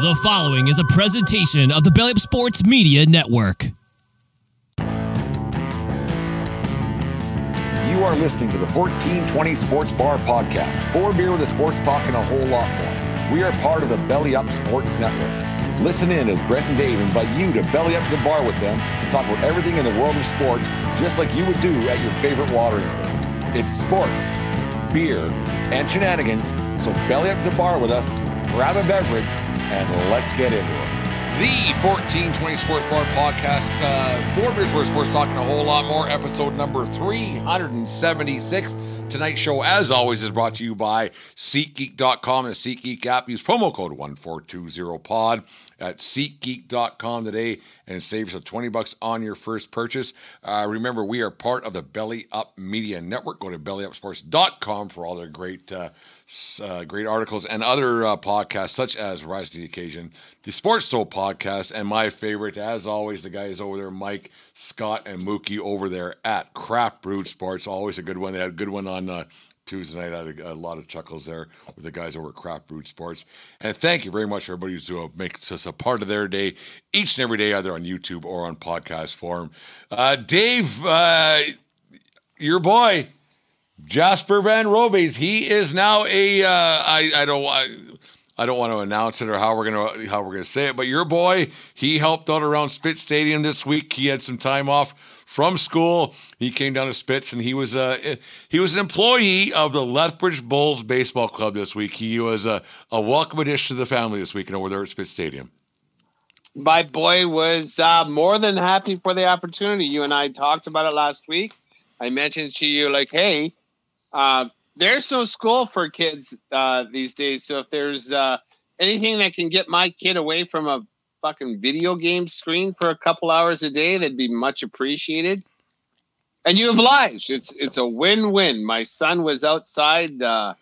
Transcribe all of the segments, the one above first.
The following is a presentation of the Belly Up Sports Media Network. You are listening to the 1420 Sports Bar Podcast. Four beer with a sports talk and a whole lot more. We are part of the Belly Up Sports Network. Listen in as Brent and Dave invite you to belly up to the bar with them to talk about everything in the world of sports, just like you would do at your favorite watering hole. It's sports, beer, and shenanigans. So belly up to the bar with us, grab a beverage, and let's get into it. The 1420 Sports Bar Podcast, uh, Four Beers for Sports, talking a whole lot more. Episode number 376. Tonight's show, as always, is brought to you by SeatGeek.com and the SeatGeek app. Use promo code 1420pod at SeatGeek.com today and save yourself 20 bucks on your first purchase. Uh, remember, we are part of the Belly Up Media Network. Go to BellyUpSports.com for all their great uh, uh, great articles and other uh, podcasts such as Rise to the Occasion, the Sports Stole podcast, and my favorite, as always, the guys over there, Mike, Scott, and Mookie over there at Craft Brewed Sports. Always a good one. They had a good one on uh, Tuesday night. I had a, a, lot of chuckles there with the guys over at Craft Brewed Sports. And thank you very much, everybody who uh, makes us a part of their day each and every day, either on YouTube or on podcast form. Uh, Dave, uh, your boy, Jasper Van Robes. He is now a. Uh, I I don't I, I don't want to announce it or how we're gonna how we're gonna say it, but your boy he helped out around Spitz Stadium this week. He had some time off from school. He came down to Spitz and he was a he was an employee of the Lethbridge Bulls baseball club this week. He was a, a welcome addition to the family this week and over there at Spitz Stadium. My boy was uh, more than happy for the opportunity. You and I talked about it last week. I mentioned to you like, hey uh, there's no school for kids uh, these days. So if there's uh, anything that can get my kid away from a fucking video game screen for a couple hours a day, that'd be much appreciated. And you obliged. It's it's a win-win. My son was outside. Uh,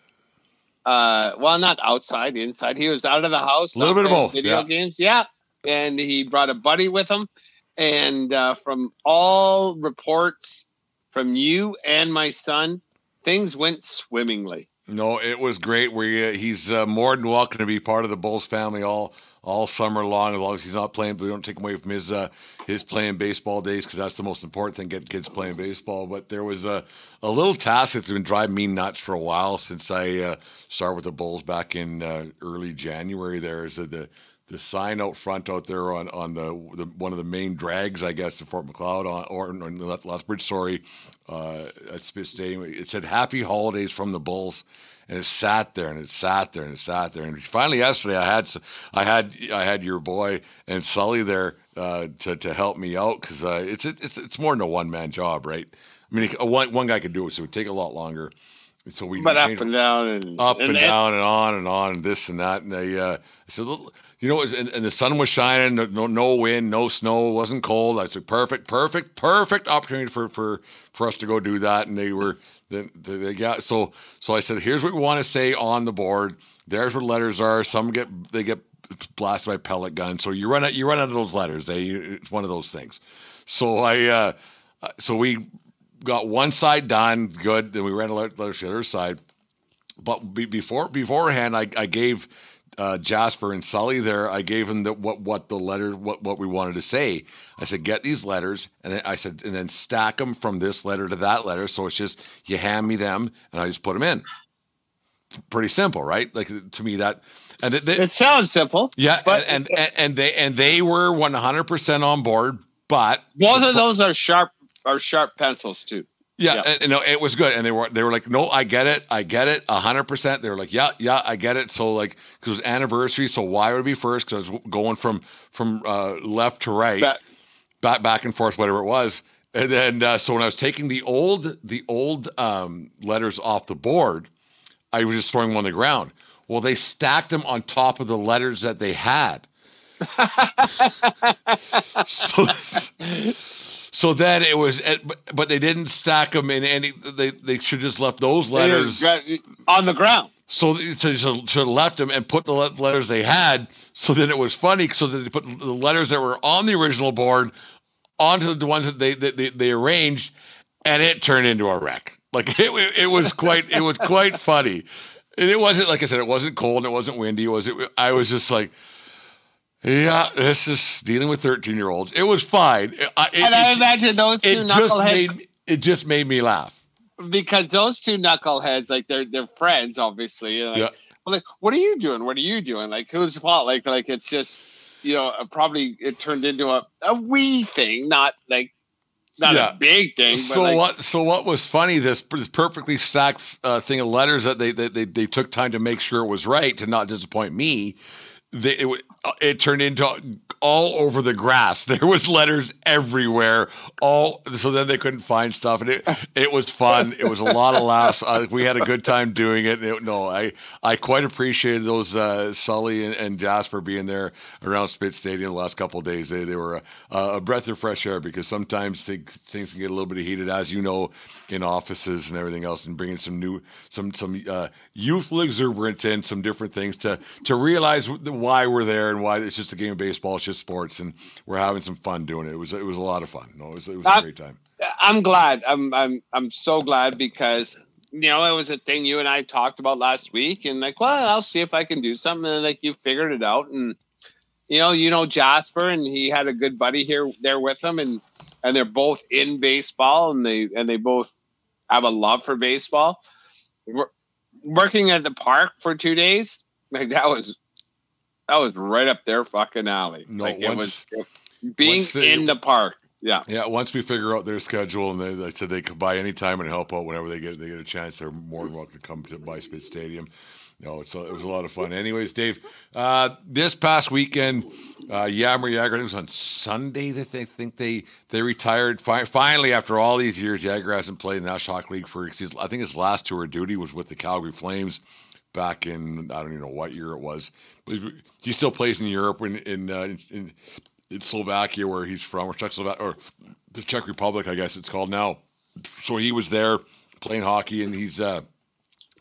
uh, well, not outside, inside. He was out of the house. A little bit of both. Video yeah. games, yeah. And he brought a buddy with him. And uh, from all reports from you and my son, things went swimmingly. No, it was great. Uh, he's uh, more than welcome to be part of the Bulls family all all summer long, as long as he's not playing. But we don't take away from his uh, his playing baseball days because that's the most important thing: get kids playing baseball. But there was a a little task that's been driving me nuts for a while since I uh, started with the Bulls back in uh, early January. There is the the sign out front out there on on the, the one of the main drags, I guess, in Fort Macleod on or on Lethbridge, sorry, uh, at Spitz Stadium. It said "Happy Holidays from the Bulls," and it sat there and it sat there and it sat there. And finally, yesterday, I had I had I had your boy and Sully there uh, to to help me out because uh, it's it's it's more than a one man job, right? I mean, one one guy could do it, so it would take a lot longer. So we but up and down and up and, and down and on and on and this and that. And I, uh, I said, you know, and, and, the sun was shining, no, no wind, no snow, wasn't cold. That's a perfect, perfect, perfect opportunity for for for us to go do that. And they were, they, they got so so. I said, here's what we want to say on the board. There's where letters are. Some get they get blasted by pellet guns. So you run out you run out of those letters. They it's one of those things. So I uh, so we got one side done, good. Then we ran a letter to the other side. But be, before beforehand, I, I gave uh, Jasper and Sully there, I gave them the, what what the letter what what we wanted to say. I said get these letters, and then I said and then stack them from this letter to that letter. So it's just you hand me them, and I just put them in. Pretty simple, right? Like to me that, and it, it sounds simple. Yeah, but and, and and they and they were one hundred percent on board. But both of those are sharp are sharp pencils too. Yeah, yeah. And, and, no, it was good, and they were they were like, no, I get it, I get it, hundred percent. They were like, yeah, yeah, I get it. So like, because it was anniversary, so why would it be first? Because I was going from from uh, left to right, back. back back and forth, whatever it was. And then uh, so when I was taking the old the old um, letters off the board, I was just throwing them on the ground. Well, they stacked them on top of the letters that they had. so so then it was, eh, but they didn't stack them in any. They they should just left those letters on the ground. So, so should have left them and put the letters they had. So then it was funny. So that they put the letters that were on the original board onto the ones that they they, they arranged, and it turned into a wreck. Like it, it was quite it was quite funny, and it wasn't like I said it wasn't cold, it wasn't windy. It was it, I was just like Yeah, this is dealing with 13 year olds. It was fine. It, I- it- and I imagine those two it just knuckleheads made it just made me laugh. because those two knuckleheads, like they're they're friends, obviously. Like, Yeah. like, what are you doing? What are you doing? Like, whose fault? Like, like it's just you know, uh, probably it turned into a a wee thing, not like not Yeah. a big thing. But So like, what? So what was funny? This, this perfectly stacked uh, thing of letters that they, they they they took time to make sure it was right to not disappoint me. They, it, it turned into all over the grass. There was letters everywhere. All so then they couldn't find stuff, and it it was fun. It was a lot of laughs. Uh, we had a good time doing it. It- no, I I quite appreciated those uh, Sully and, and Jasper being there around Spitz Stadium the last couple of days. They they were a, a breath of fresh air because sometimes they, things can get a little bit heated, as you know, in offices and everything else, and bringing some new some some uh, youthful exuberance in some different things to to realize why we're there and why it's just a game of baseball. It's just sports, and we're having some fun doing it. It was it was a lot of fun. No, it was it was a Uh, great time. I'm glad. I'm I'm I'm so glad because you know it was a thing you and I talked about last week, and like, well, I'll see if I can do something. And like you figured it out, and you know, you know Jasper, and he had a good buddy here there with him, and and they're both in baseball, and they and they both have a love for baseball. Wor- Working at the park for two days, like that was that was right up their fucking alley. No, like it was being they- in the park. Yeah. Yeah, once we figure out their schedule, and they, they said they could buy any time and help out whenever they get they get a chance, they're more than welcome to come to Spitz Stadium. No, it's a, it was a lot of fun. Anyways, Dave, uh, this past weekend, uh, Jaromir Jagr, it was on Sunday that they think they they retired. Fi- finally, after all these years, Jagr hasn't played in the National Hockey League for. I think his last tour of duty was with the Calgary Flames back in I don't even know what year it was, but he- he still plays in Europe in in, uh, in in Slovakia where he's from, or Czechoslovakia, or the Czech Republic, I guess it's called now. So he was there playing hockey, and he's uh,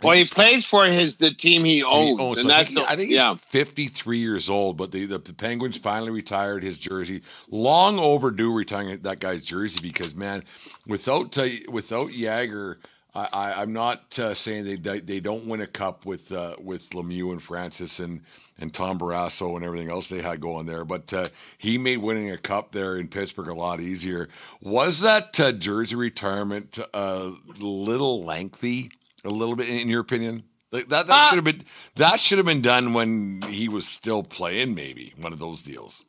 Well, he plays for his the team he owns, owns- and so I that's think, he- I think he's yeah. 53 years old, but the, the the Penguins finally retired his jersey. Long overdue retiring that guy's jersey because man, without uh, without Jagr. I, I, I'm not uh, saying they, they they don't win a cup with uh, with Lemieux and Francis and and Tom Barrasso and everything else they had going there, but uh, he made winning a cup there in Pittsburgh a lot easier. Was that uh, jersey retirement a little lengthy, a little bit in your opinion? Like that, that Uh, should have been that should have been done when he was still playing. Maybe one of those deals.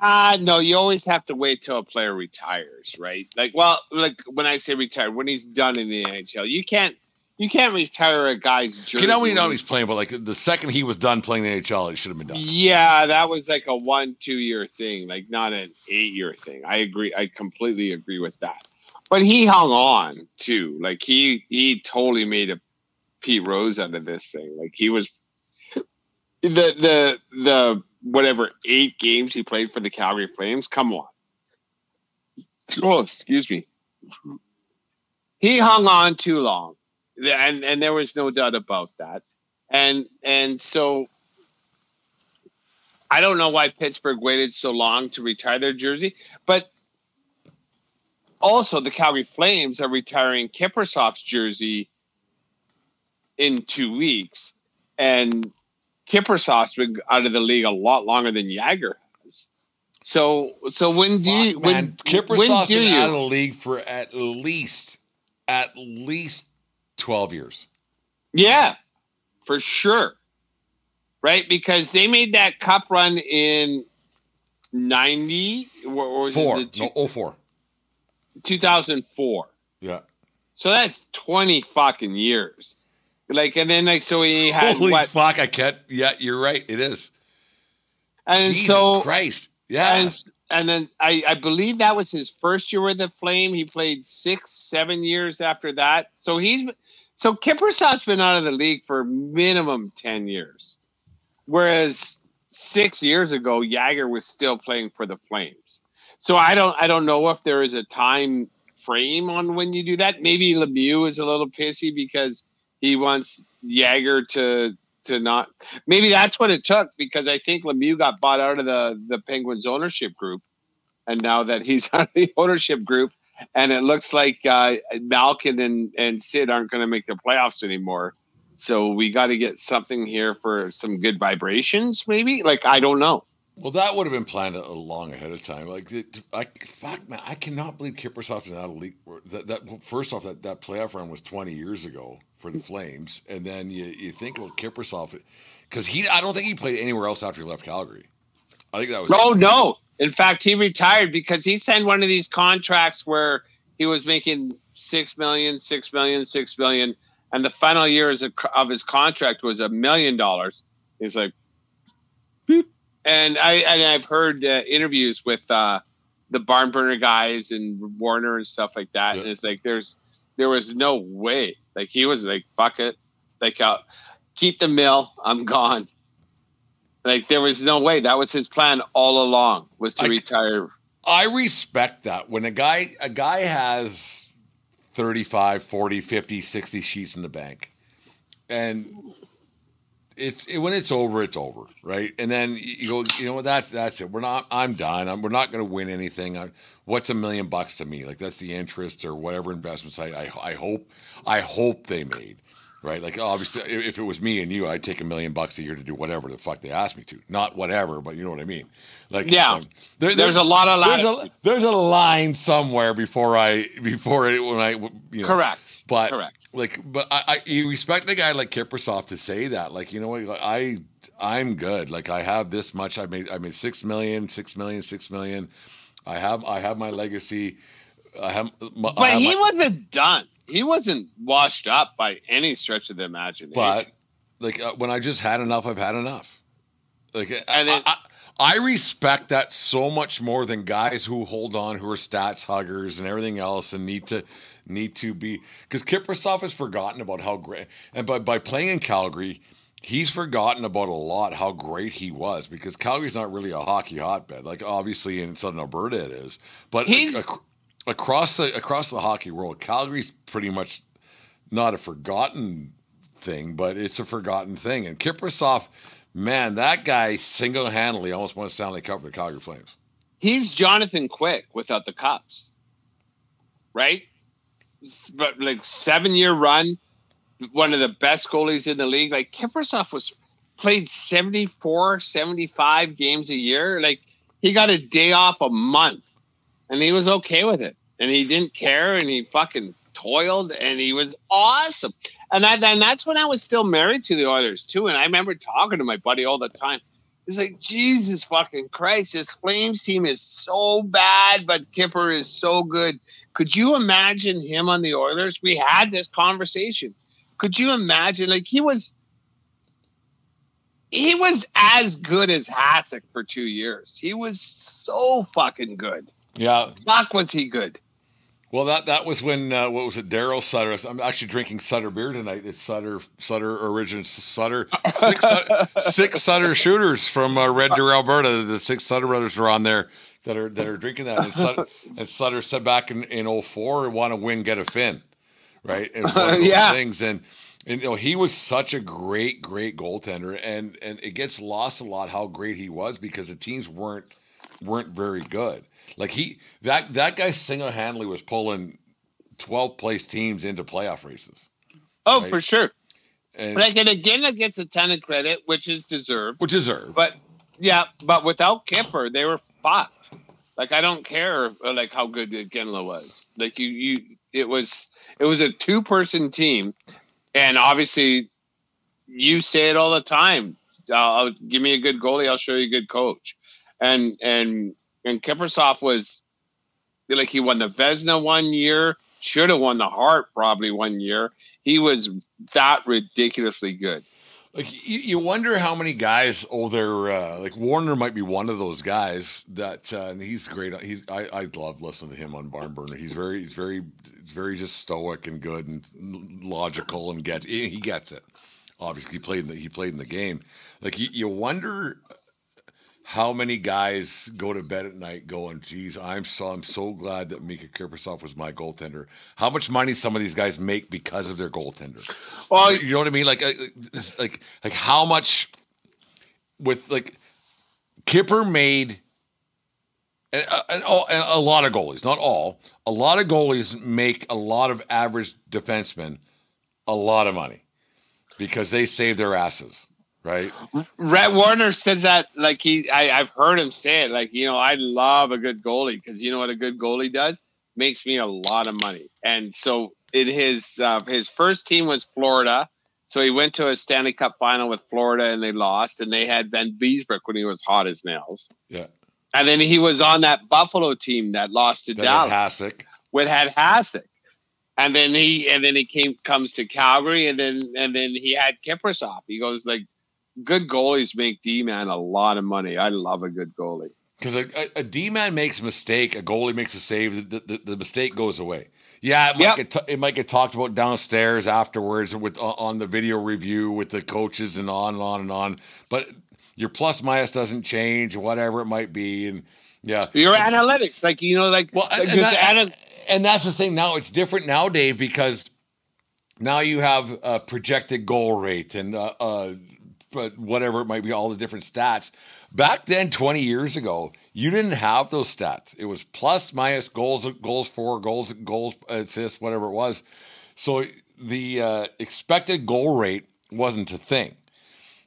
Ah, no, you always have to wait till a player retires, right? Like, well, like when I say retired, when he's done in the NHL, you can't you can't retire a guy's jersey. You know, we when know he's- he's playing, but like the second he was done playing the NHL, it should have been done. Yeah, that was like a one two year thing, like not an eight year thing. I agree. I completely agree with that. But he hung on too. Like he he totally made a Pete Rose out of this thing. Like he was the the the whatever eight games he played for the Calgary Flames. Come on. Oh, excuse me. He hung on too long, and and there was no doubt about that. And and so I don't know why Pittsburgh waited so long to retire their jersey, but also the Calgary Flames are retiring Kiprusoff's jersey in two weeks, and Kiprusoff's been out of the league a lot longer than Jagr has. So, so when do you Fuck, when man, Kiprusoff's when do been out of you? the league for at least at least twelve years. Yeah, for sure. Right, because they made that cup run in ninety or, or was it Four, two- no, oh four. 2004. Yeah. So that's 20 fucking years. Like, and then, like, so he had Holy what? fuck! I can't. Yeah, you're right. It is. And Jesus so, Christ. Yeah. and, and then I, I believe that was his first year with the Flame. He played six, seven years after that. So he's, so Kiprusoff's been out of the league for minimum 10 years. Whereas six years ago, Jagr was still playing for the Flames. So I don't, I don't know if there is a time frame on when you do that. Maybe Lemieux is a little pissy because he wants Jagr to to not. Maybe that's what it took because I think Lemieux got bought out of the the Penguins ownership group, and now that he's out of the ownership group, and it looks like uh, Malkin and and Sid aren't going to make the playoffs anymore. So we got to get something here for some good vibrations, maybe. Like I don't know. Well, that would have been planned a long ahead of time. Like, I fuck man, I cannot believe Kiprusoff is not a league. That, that first off, that, that playoff run was twenty years ago for the Flames, and then you, you think about Kiprusoff because he, I don't think he played anywhere else after he left Calgary. I think that was. Oh no! In fact, he retired because he signed one of these contracts where he was making six million, six million, six million, and the final year of his contract was a million dollars. He's like, beep and I and I've heard uh, interviews with uh, the barn burner guys and Warrener and stuff like that, yeah. and it's like there's there was no way. Like he was like fuck it, like uh, keep the mill, I'm gone. Like there was no way. That was his plan all along was to I, retire. I respect that when a guy a guy has 35, 40, 50, 60 sheets in the bank. And it's it, when it's over, it's over, right? And then you go, you know what? That's that's it. We're not. I'm done. I'm, we're not going to win anything. I, what's a million bucks to me? Like that's the interest or whatever investments I, I I hope I hope they made, right? Like obviously, if it was me and you, I'd take a million bucks a year to do whatever the fuck they asked me to. Not whatever, but you know what I mean. Like yeah, um, there, there's, there's, a lot of there's a, there's a line somewhere before I before it when I you know, correct, but correct. like but I, I you respect the guy like Kiprusoff to say that. Like you know what? I I'm good. Like I have this much. I made I made six million six million six million. I have I have my legacy. I have My, but have he my, wasn't done he wasn't washed up by any stretch of the imagination but like uh, when I just had enough I've had enough like and I, I, I respect that so much more than guys who hold on who are stats huggers and everything else and need to need to be because Kiprusoff has forgotten about how great and by, by playing in Calgary, he's forgotten about a lot how great he was because Calgary's not really a hockey hotbed. Like obviously in Southern Alberta it is, but he's ac- across the across the hockey world, Calgary's pretty much not a forgotten thing, but it's a forgotten thing. And Kiprusoff, man, that guy single handedly almost won Stanley Cup for the Calgary Flames. He's Jonathan Quick without the cups, right? but like seven year run, one of the best goalies in the league. Like Kiprusoff was played 74, 75 games a year. Like he got a day off a month and he was okay with it. And he didn't care and he fucking toiled and he was awesome. And that, and that's when I was still married to the Oilers too. And I remember talking to my buddy all the time. It's like, Jesus fucking Christ, this Flames team is so bad, but Kipper is so good. Could you imagine him on the Oilers? We had this conversation. Could you imagine? Like he was, he was as good as Hasek for two years. He was so fucking good. Yeah, fuck was he good. Well, that that was when uh, what was it? Daryl Sutter. I'm actually drinking Sutter beer tonight. It's Sutter Sutter Origin Sutter six, six Sutter shooters from uh, Red Deer, Alberta. The six Sutter brothers are on there that are that are drinking that. And Sutter, and Sutter said back in in 04, want to win, get a fin, right? And yeah. things and. And you know he was such a great, great goaltender, and and it gets lost a lot how great he was because the teams weren't weren't very good. Like he that that guy single handedly was pulling twelve place teams into playoff races. Oh, right? for sure. And, like and again, it gets a ton of credit, which is deserved. Which is deserved. But yeah, but without Kipper, they were fucked. Like I don't care uh, like how good Iginla was. Like you you it was it was a two person team, and obviously you say it all the time. I'll, give me a good goalie. I'll show you a good coach. And and and Kiprusoff was like he won the Vezina one year, should have won the Hart probably one year. He was that ridiculously good. Like you, you wonder how many guys oh they're uh, like Warrener might be one of those guys that uh, and he's great. He's I, I love listening to him on Barn Burner. He's very he's very very just stoic and good and logical and gets he gets it. Obviously, he played in the, he played in the game. Like you, you wonder how many guys go to bed at night going, "Geez, I'm so I'm so glad that Mika Kiprusoff was my goaltender." How much money some of these guys make because of their goaltender? Well, you know what I mean? Like, uh, like, like how much with like Kipper made. And, and, and a lot of goalies, not all, a lot of goalies make a lot of average defensemen a lot of money because they save their asses right? Rhett Warrener says that like he I, I've heard him say it like you know I love a good goalie because you know what a good goalie does makes me a lot of money and so in his uh, his first team was Florida so he went to a Stanley Cup final with Florida and they lost and they had Vanbiesbrouck when he was hot as nails Yeah. and then he was on that Buffalo team that lost to Then Dallas Hasek. with had Hasek. And then he and then he came comes to Calgary and then and then he had Kiprusoff. He goes like good goalies make D man a lot of money. I love a good goalie. Because a, a, a D man makes a mistake, a goalie makes a save, the, the, the mistake goes away. Yeah, it might, Yep. get t- it might get talked about downstairs afterwards with on- on the video review with the coaches and on and on and on. But your plus minus doesn't change, whatever it might be, and yeah. Your analytics, like you know, like Well, and, like and just that- ana- and that's the thing. Now it's different now, Dave, because now you have a projected goal rate and uh, uh, but whatever it might be, all the different stats. Back then, 20 years ago, you didn't have those stats. It was plus, minus, goals, goals for, goals, goals, assists, whatever it was. So the uh, expected goal rate wasn't a thing.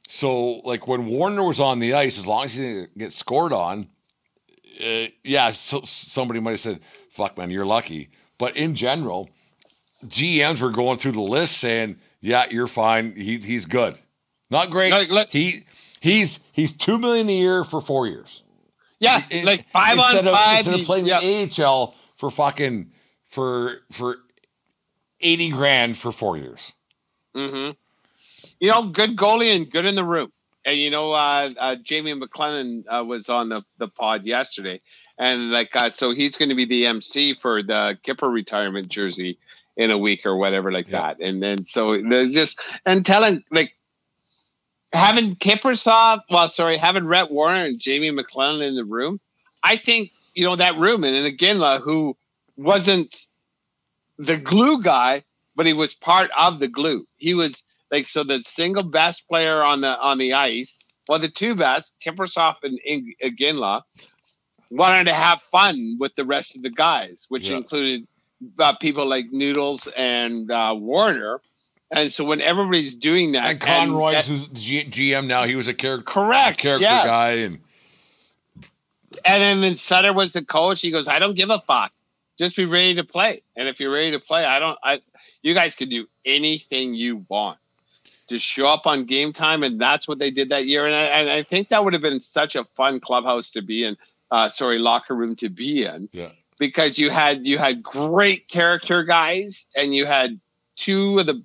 So, like when Warrener was on the ice, as long as he didn't get scored on, uh, yeah, so, somebody might have said, "Fuck, man, you're lucky." But in general, GMs were going through the list saying, "Yeah, you're fine. He, he's good, not great. Like, he he's he's two million a year for four years. yeah, like five on instead of, five. instead of playing yeah. the AHL for fucking for for eighty grand for four years. Mm hmm You know, good goalie and good in the room. And you know, uh, uh, Jamie McLennan uh, was on the, the pod yesterday, and like, uh, so he's going to be the MC for the Kipper retirement jersey in a week or whatever, like Yeah. that. And then so there's just and telling like having saw, well, sorry, having Rhett Warrener and Jamie McLennan in the room. I think you know that room, and, and again, uh, who wasn't the glue guy, but he was part of the glue. He was like so the single best player on the on the ice. Well, the two best, Kiprusoff and Iginla, wanted to have fun with the rest of the guys, which Yeah. included uh, people like Noodles and uh, Warrener. And so when everybody's doing that, And Conroy, that- who's G- GM now, he was a character correct, character yeah. guy, and And then when Sutter was the coach, he goes, "I don't give a fuck. Just be ready to play. And if you're ready to play, I don't. I you guys can do anything you want. Just show up on game time, and that's what they did that year. And I, and I think that would have been such a fun clubhouse to be in. Uh, sorry, locker room to be in yeah, because you had you had great character guys, and you had two of the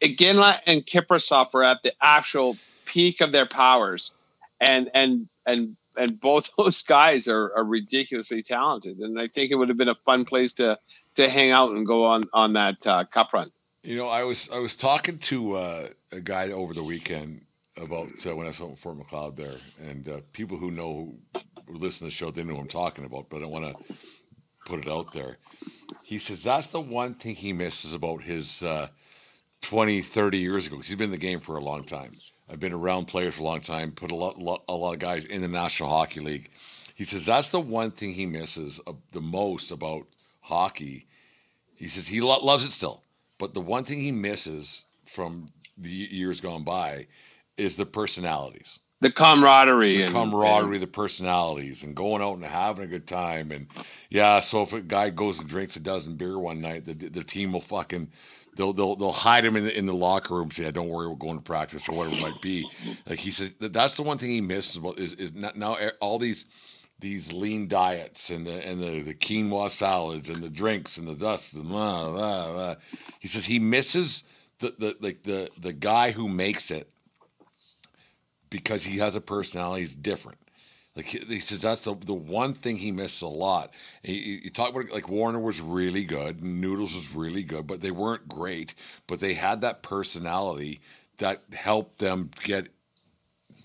Iginla and Kiprusoff were at the actual peak of their powers, and and and and both those guys are, are ridiculously talented, and I think it would have been a fun place to to hang out and go on on that uh, cup run. You know, I was I was talking to uh, a guy over the weekend about uh, when I in Fort Macleod there, and uh, people who know who listen to the show they know what I'm talking about, but I want to put it out there. He says that's the one thing he misses about his uh, 20, 30 years ago because he's been in the game for a long time. I've been around players for a long time, put a lot, lot a lot of guys in the National Hockey League. He says that's the one thing he misses uh, the most about hockey. He says he lo- loves it still, but the one thing he misses from the years gone by is the personalities The camaraderie, the and camaraderie, the personalities, and going out and having a good time. And yeah, so if a guy goes and drinks a dozen beer one night, the the team will fucking they'll they'll they'll hide him in the in the locker room. Say, don't worry, we're going to practice or whatever it might be. Like he says, that's the one thing he misses is is not, now all these these lean diets and the and the, the quinoa salads and the drinks and the dust and blah, blah, blah. he says he misses the, the like the the guy who makes it because he has a personality. He's different. Like he, he says, that's the the one thing he misses a lot. He, you talk about like Warrener was really good, and Noodles was really good, but they weren't great. But they had that personality that helped them get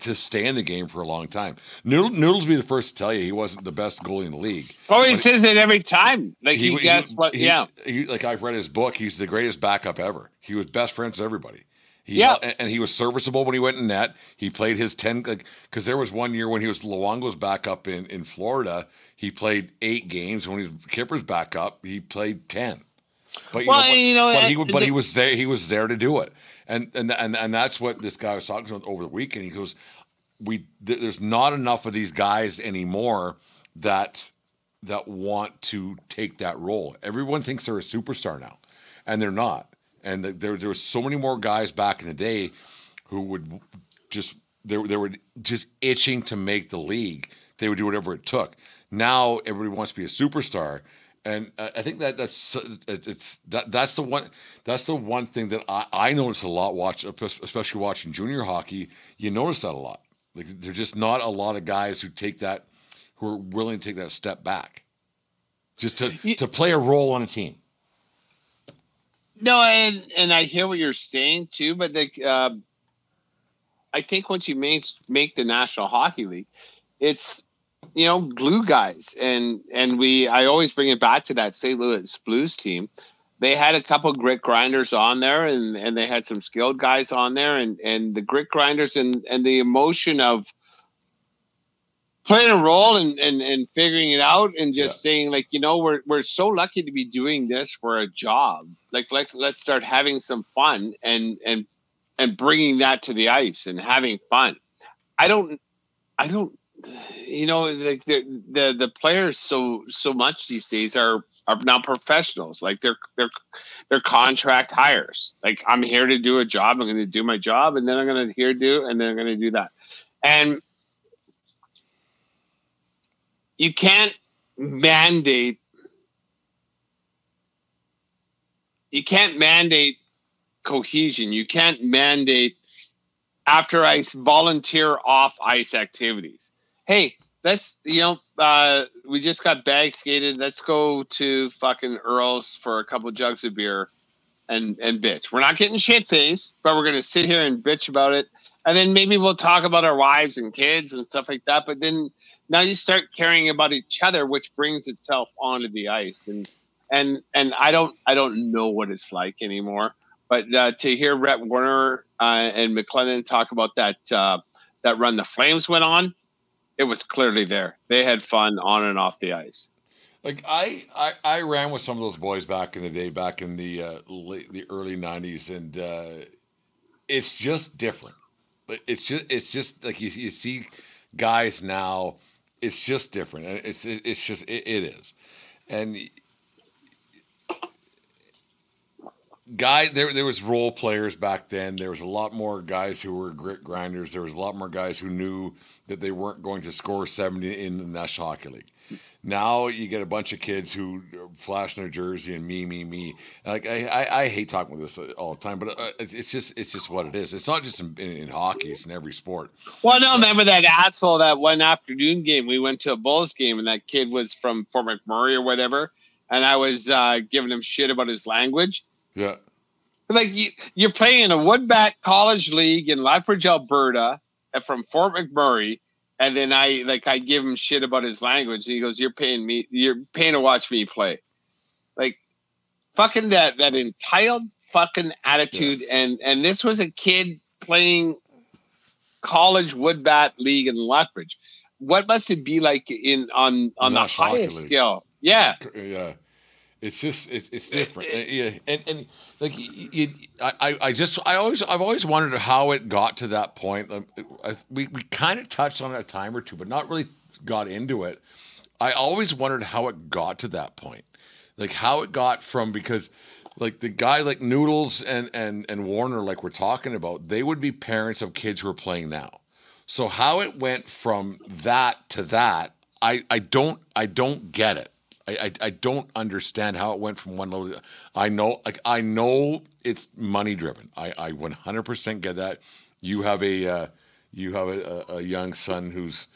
to stay in the game for a long time. Noodle, Noodles will be the first to tell you he wasn't the best goalie in the league. Oh, he says it every time. Like he, guessed what? he- yeah, he, like I've read his book. He's the greatest backup ever. He was best friends with everybody. He, Yeah. and, and he was serviceable when he went in net. He played his ten because there was one year when he was Luongo's backup in in Florida. He played eight games. When he was Kipper's backup, he played ten. But you Well, know, but, you know, but he uh, and but he was there. He was there to do it, and and and and that's what this guy was talking about over the weekend. He goes, "We th- there's not enough of these guys anymore that that want to take that role. Everyone thinks they're a superstar now, and they're not. And th- there there was so many more guys back in the day who would just they, were- they were just itching to make the league. They would do whatever it took. Now everybody wants to be a superstar, and uh, I think that that's it's that that's the one that's the one thing that I, I notice a lot. Watch especially watching junior hockey, you notice that a lot. Like there's just not a lot of guys who take that who are willing to take that step back, just to to play a role on a team. No, and and I hear what you're saying too, but like, uh, I think once you make make the National Hockey League, it's you know glue guys, and and we I always bring it back to that St. Louis Blues team. They had a couple grit grinders on there, and and they had some skilled guys on there, and and the grit grinders and and the emotion of playing a role and, and, and figuring it out and just saying like you know we're we're so lucky to be doing this for a job. Like let's let's start having some fun and and and bringing that to the ice and having fun. I don't i don't you know like the the the players so so much these days are are now professionals. Like they're they're they're contract hires. Like i'm here to do a job. I'm going to do my job and then i'm going to here do and then i'm going to do that. And you can't mandate you can't mandate cohesion. You can't mandate after ice volunteer off ice activities. Hey let's you know uh we just got bag skated. Let's go to fucking earl's for a couple jugs of beer and and bitch. We're not getting shit faced but we're gonna sit here and bitch about it. And then maybe we'll talk about our wives and kids and stuff like that but then now you start caring about each other which brings itself onto the ice and and and i don't i don't know what it's like anymore but uh, to hear Rhett Warrener uh, and McLennan talk about that uh, that run the Flames went on, it was clearly there. They had fun on and off the ice. Like I, I, I ran with some of those boys back in the day, back in the uh, late, the early '90s, and uh, it's just different. But it's just, it's just like you, you see guys now. It's just different, and it's, it, it's just, it, it is, and guy there there was role players back then. There was a lot more guys who were grit grinders. There was a lot more guys who knew that they weren't going to score 70 in the national hockey league now you get a bunch of kids who flash their jersey and me me me. Like i i, I hate talking about this all the time but uh, it's just it's just what it is. It's not just in, in, in hockey it's in every sport. Well, no, remember that asshole that one afternoon game we went to a Bulls game and that kid was from Fort McMurray or whatever, and I was uh, giving him shit about his language. yeah. Like you, you're playing a Woodbat College League in Lethbridge, Alberta, from Fort McMurray, and then I like I give him shit about his language, and he goes, "You're paying me, you're paying to watch me play." Like, fucking that that entitled fucking attitude, and and this was a kid playing college Woodbat League in Lethbridge. What must it be like in on on the National Hockey highest League. scale? Yeah, yeah it's just it's it's different. Uh, yeah and and like you, you, I I- just I always I've always wondered how it got to that point. We we kind of touched on it a time or two but not really got into it. I always wondered how it got to that point. Like how it got from because like the guy like Noodles and and and Warrener like we're talking about they would be parents of kids who are playing now. So how it went from that to that I I don't I don't get it I, I, I don't understand how it went from one level. I know like I know it's money driven. I, I 100% get that. You have a uh, you have a, a, young son who's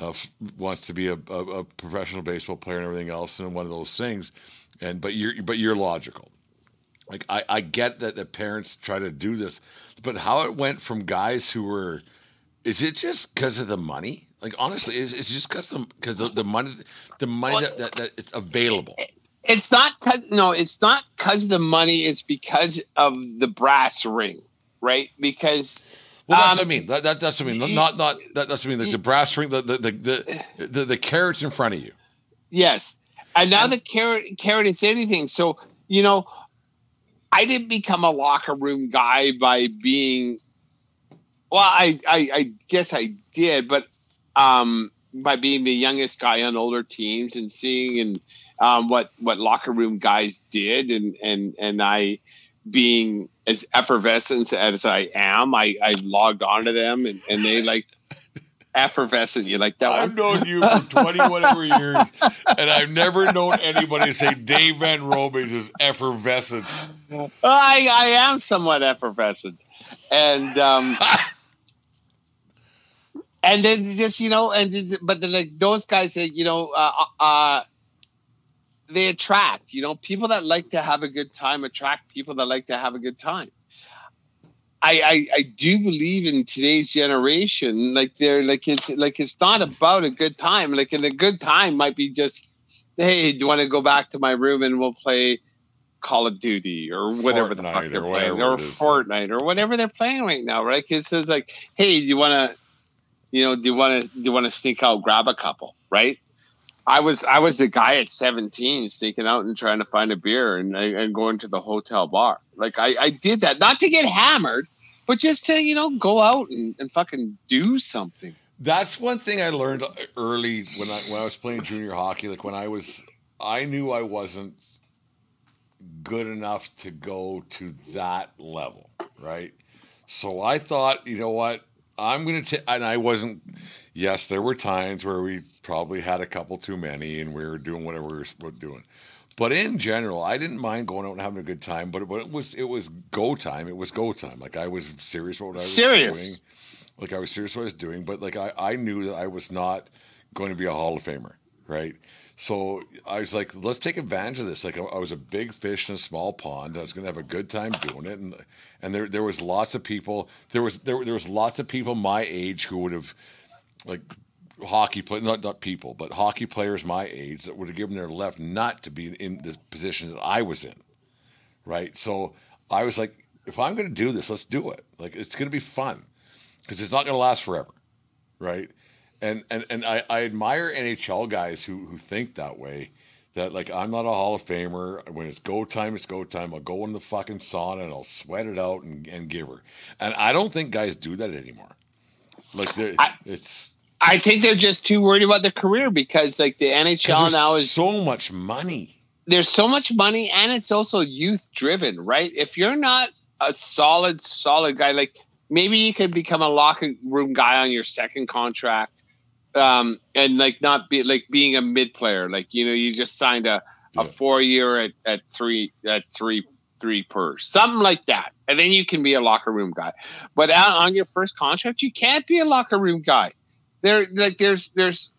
uh, wants to be a, a, a professional baseball player and everything else, and one of those things. And but you're but you're logical. Like I, I get that the parents try to do this, but how it went from guys who were, is it just because of the money? Like honestly, is it's just because the because of the money, the money that, that, that it's available. it's not cause no, it's not because the money. It's because of the brass ring, right? Because Well, that's Um, what I mean. That, that, that's what I mean. Not not that, that's what I mean. Like the brass ring, the the, the the the the carrots in front of you. yes, and now the carrot carrot is anything. So you know, I didn't become a locker room guy by being. Well, I I, I guess I did, but um, by being the youngest guy on older teams and seeing and um, what what locker room guys did, and and and I being as effervescent as I am, I I logged onto them, and and they like effervescent. You like that I've one? known you for 20 whatever years, and I've never known anybody say Dave Van Robes is effervescent. I I am somewhat effervescent, and um, and then just you know, and just, but then like those guys that you know, uh, uh, they attract you know people that like to have a good time attract people that like to have a good time. I, I, I do believe in today's generation, like they're like it's like it's not about a good time. Like in a good time might be just, hey, do you want to go back to my room and we'll play Call of Duty or whatever the fuck they're playing, or. Fortnite or whatever they're playing right now, right? Because it's like, hey, do you want to, you know, do you want to do you want to sneak out, grab a couple, right? I was I was the guy at 17 sneaking out and trying to find a beer and and going to the hotel bar. Like I, I did that not to get hammered, but just to you know go out and, and fucking do something. That's one thing I learned early when I when I was playing junior hockey. Like when I was, I knew I wasn't good enough to go to that level, right? So I thought, you know what, I'm gonna take, and I wasn't. Yes, there were times where we probably had a couple too many, and we were doing whatever we were doing. But in general, I didn't mind going out and having a good time. But, but it was it was go time. It was go time. Like I was serious what I was Serious. doing. Like I was serious what I was doing. But like I, I knew that I was not going to be a Hall of Famer, right? So I was like, let's take advantage of this. Like I, was a big fish in a small pond. I was going to have a good time doing it, and and there there was lots of people. There was there there was lots of people my age who would have like hockey play not not people, but hockey players my age that would have given their left nut to be in the position that I was in, right? So I was like, if I'm going to do this, let's do it. Like it's going to be fun because it's not going to last forever, right? And and and I, I admire NHL guys who who think that way. That like I'm not a Hall of Famer. When it's go time, it's go time. I'll go in the fucking sauna and I'll sweat it out and, and give her. And I don't think guys do that anymore. Like I- it's I think they're just too worried about their career because like the NHL now is so much money. there's so much money and it's also youth driven, right? If you're not a solid, solid guy, like maybe you could become a locker room guy on your second contract, um, and like not be like being a mid player, like you know, you just signed a, Yeah. a four year at, at three at three three per something like that, and then you can be a locker room guy. But on, on your first contract, you can't be a locker room guy. There, like there's there's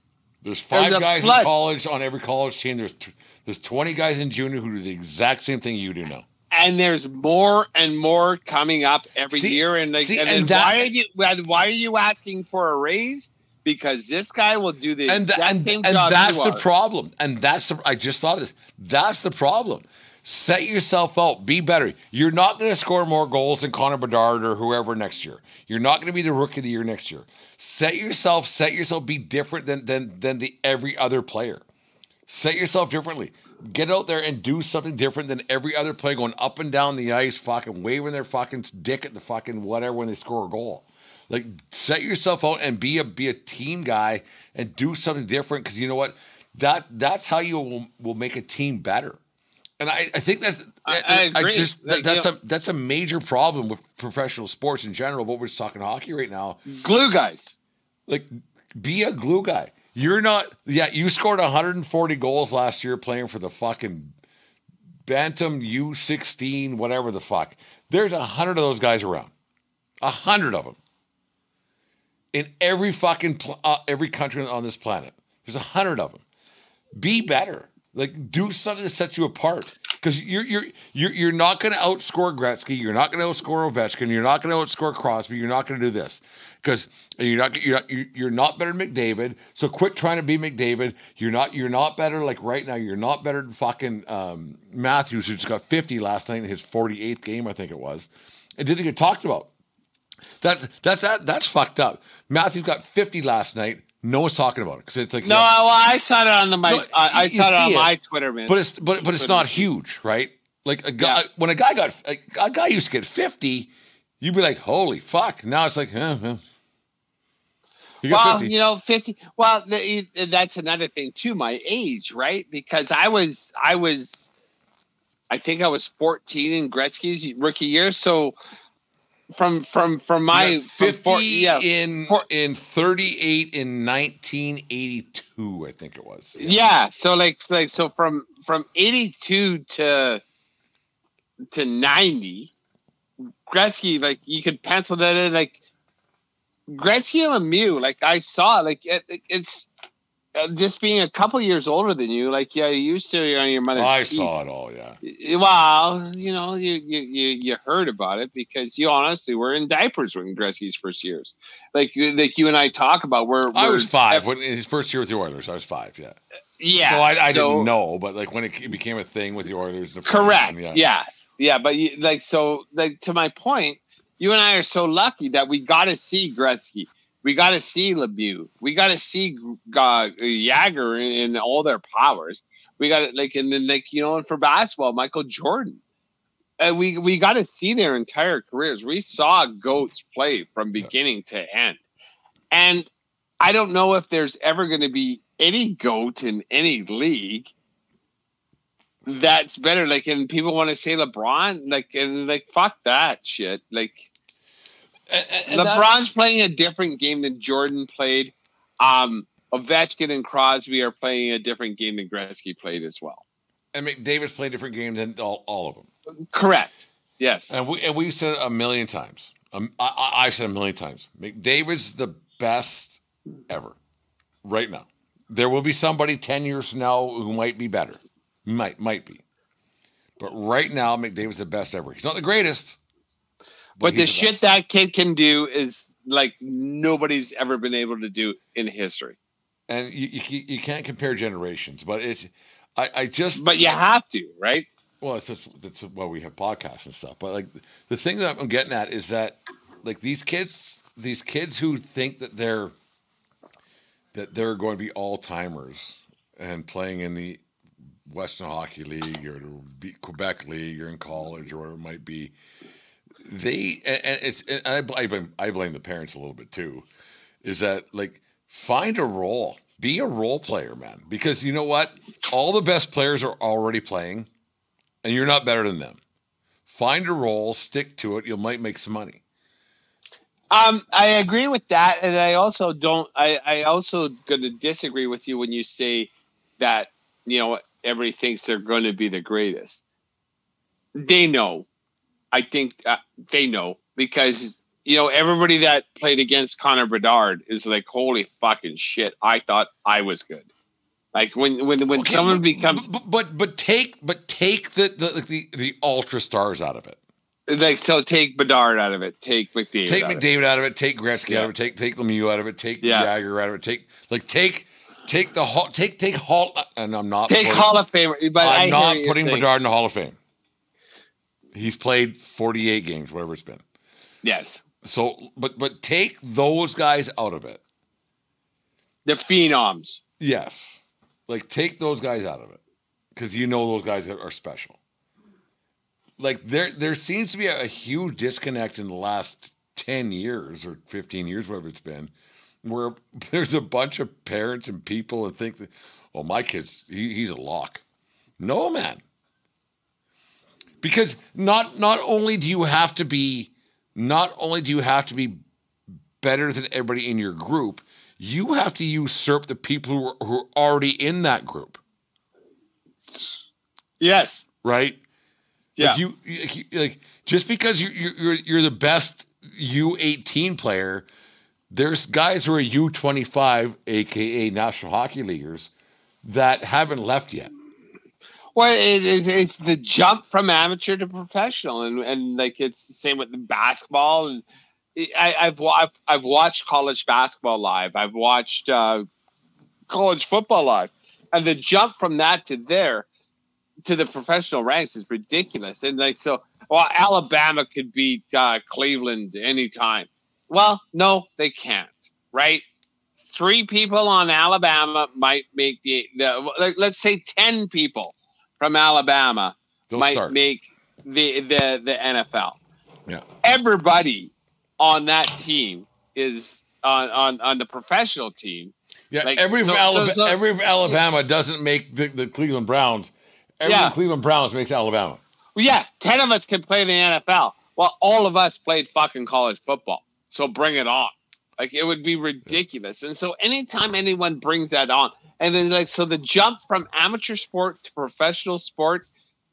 There's five There's guys flood. in college on every college team. There's t- there's 20 guys in junior who do the exact same thing you do now. and there's more and more coming up every See- year. And like, see, and, and that- why are you why are you asking for a raise? Because this guy will do the and, th- exact and, and that's the are. problem. And that's the i just thought of this. That's the problem. Set yourself out be better. You're not going to score more goals than connor bedard or whoever next year. You're not going to be the rookie of the year next year. Set yourself set yourself be different than than than the every other player. Set yourself differently. Get out there and do something different than every other player going up and down the ice fucking waving their fucking dick at the fucking whatever when they score a goal like set yourself out and be a be a team guy and do something different because you know what that that's how you will, will make a team better. And I, I think that's I- I agree. just Like, that, that's you a that's a major problem with professional sports in general. But we're just talking hockey right now. Mm-hmm. glue guys. Like be a glue guy. You're not. Yeah, you scored 140 goals last year playing for the fucking Bantam U16, whatever the fuck. There's a hundred of those guys around. A hundred of them in every fucking pl- uh, every country on this planet. There's a hundred of them. Be better. Like do something that sets you apart. Because you're you're you're you're not going to outscore Gretzky. You're not going to outscore Ovechkin. You're not going to outscore Crosby. You're not going to do this because you're not you're not you're not better than McDavid. So quit trying to be McDavid. You're not you're not better like right now. You're not better than fucking um, Matthews who just got 50 last night in his 48th game. I think it was. It didn't get talked about. That's that's that that's fucked up. Matthews got 50 last night. No one's talking about it because it's like No, well, I saw it on the my No, I, I saw it on it, my Twitter, man. but it's but but it's Twitter. not huge, right? Like a guy, Yeah. when a guy got a, a guy used to get fifty, you'd be like, "Holy fuck!" Now it's like, huh, huh. You well, 50. you know, fifty. Well, the, that's another thing too. My age, right? Because I was, I was, I think I was fourteen in Gretzky's rookie year. So from from from my from fifty four- yeah, in in thirty eight in nineteen eighty two, I think it was. yeah. So like like so from from eighty two to to ninety, Gretzky like you could pencil that in like Gretzky and Lemieux. Like I saw like it, it- it's. Uh, just being a couple years older than you, like yeah, you used to on your mother's. I feet. saw it all. Yeah, Well, you know, you, you you you heard about it because you honestly were in diapers when Gretzky's first years. Like like you and I talk about where I was five when his first year with the Oilers. I was five. Yeah. Yeah. so I, I so- didn't know, but like when it became a thing with the Oilers, the Correct. yeah. Yes. Yeah, but you, like so like to my point, you and I are so lucky that we got to see Gretzky. We got to see Lemieux. We got to see uh, Jagr in, in all their powers. We got to like and then like you know and for basketball, Michael Jordan. Uh, we we got to see their entire careers. We saw goats play from beginning to end, and I don't know if there's ever going to be any goat in any league that's better. Like, and people want to say LeBron, like, and like, fuck that shit. Like, And- and- and that's- LeBron's playing a different game than Jordan played. Um, Ovechkin and Crosby are playing a different game than Gretzky played as well. and McDavid's played a different game than all, all of them. Correct. Yes. And we and we've said it a million times. Um, I, I've said it a million times. McDavid's the best ever, right now. There will be somebody ten years from now who might be better, might might be, but right now McDavid's the best ever. He's not the greatest, But the shit best. that kid can do is like nobody's ever been able to do in history. and you, you you can't compare generations, but it's I, I just But you have to, right? Well, it's just, that's why we have podcasts and stuff. But like the thing that I'm getting at is that like these kids, these kids who think that they're that they're going to be all timers and playing in the Western Hockey League or the Quebec League or in college or whatever it might be, they and it's and I, I blame I blame the parents a little bit too. Is that like find a role, be a role player, man? Because you know what, all the best players are already playing and you're not better than them. Find a role, stick to it. You might make some money. Um, I agree with that, and I also don't. I I also going to disagree with you when you say that you know everybody thinks they're going to be the greatest. They know. I think uh, they know because you know everybody that played against Connor Bedard is like, holy fucking shit! I thought I was good. Like when when when Okay, someone but- becomes but but, but take but take the the, the the ultra stars out of it. like, so take Bedard out of it, take McDavid, Take out of it. McDavid out of it. Take Gretzky out of it. Take take Lemieux out of it. Take Yeah. Jagr out of it. Take like take take the hall. Take take Hall. And I'm not take putting- Hall of Famer, but I I'm hear not putting. Bedard in the Hall of Fame. He's played 48 games, whatever it's been. Yes, So, but but take those guys out of it. the phenoms. Yes. Like take those guys out of it because you know those guys are, special. Like there there seems to be a, a huge disconnect in the last 10 years or 15 years whatever it's been where there's a bunch of parents and people that think that oh my kid's he, he's a lock. No man. Because not not only do you have to be not only do you have to be better than everybody in your group, you have to usurp the people who are, who are already in that group, Yes. right? Yeah. Like you, you like just because you you- you're you're the best U18 player, there's guys who are U25, aka National Hockey Leaguers, that haven't left yet. Well, it, it, it's the jump from amateur to professional, and and like it's the same with basketball. And I, I've, wa- I've I've watched college basketball live. I've watched uh, college football live, and the jump from that to there to the professional ranks is ridiculous. And like so, well, Alabama could beat uh, Cleveland anytime. Well, no, they can't. Right? Three people on Alabama might make the, the like, let's say ten people from Alabama They'll might start. make the the the NFL. Yeah. Everybody on that team is on on on the professional team. Yeah, Like, every so- Alabama, so- so- every Alabama doesn't make the, the Cleveland Browns. Every Yeah. Cleveland Browns makes Alabama. Well, yeah, ten of us can play in the NFL. Well, all of us played fucking college football. So bring it on. Like it would be ridiculous. And so anytime anyone brings that on, and then like so the jump from amateur sport to professional sport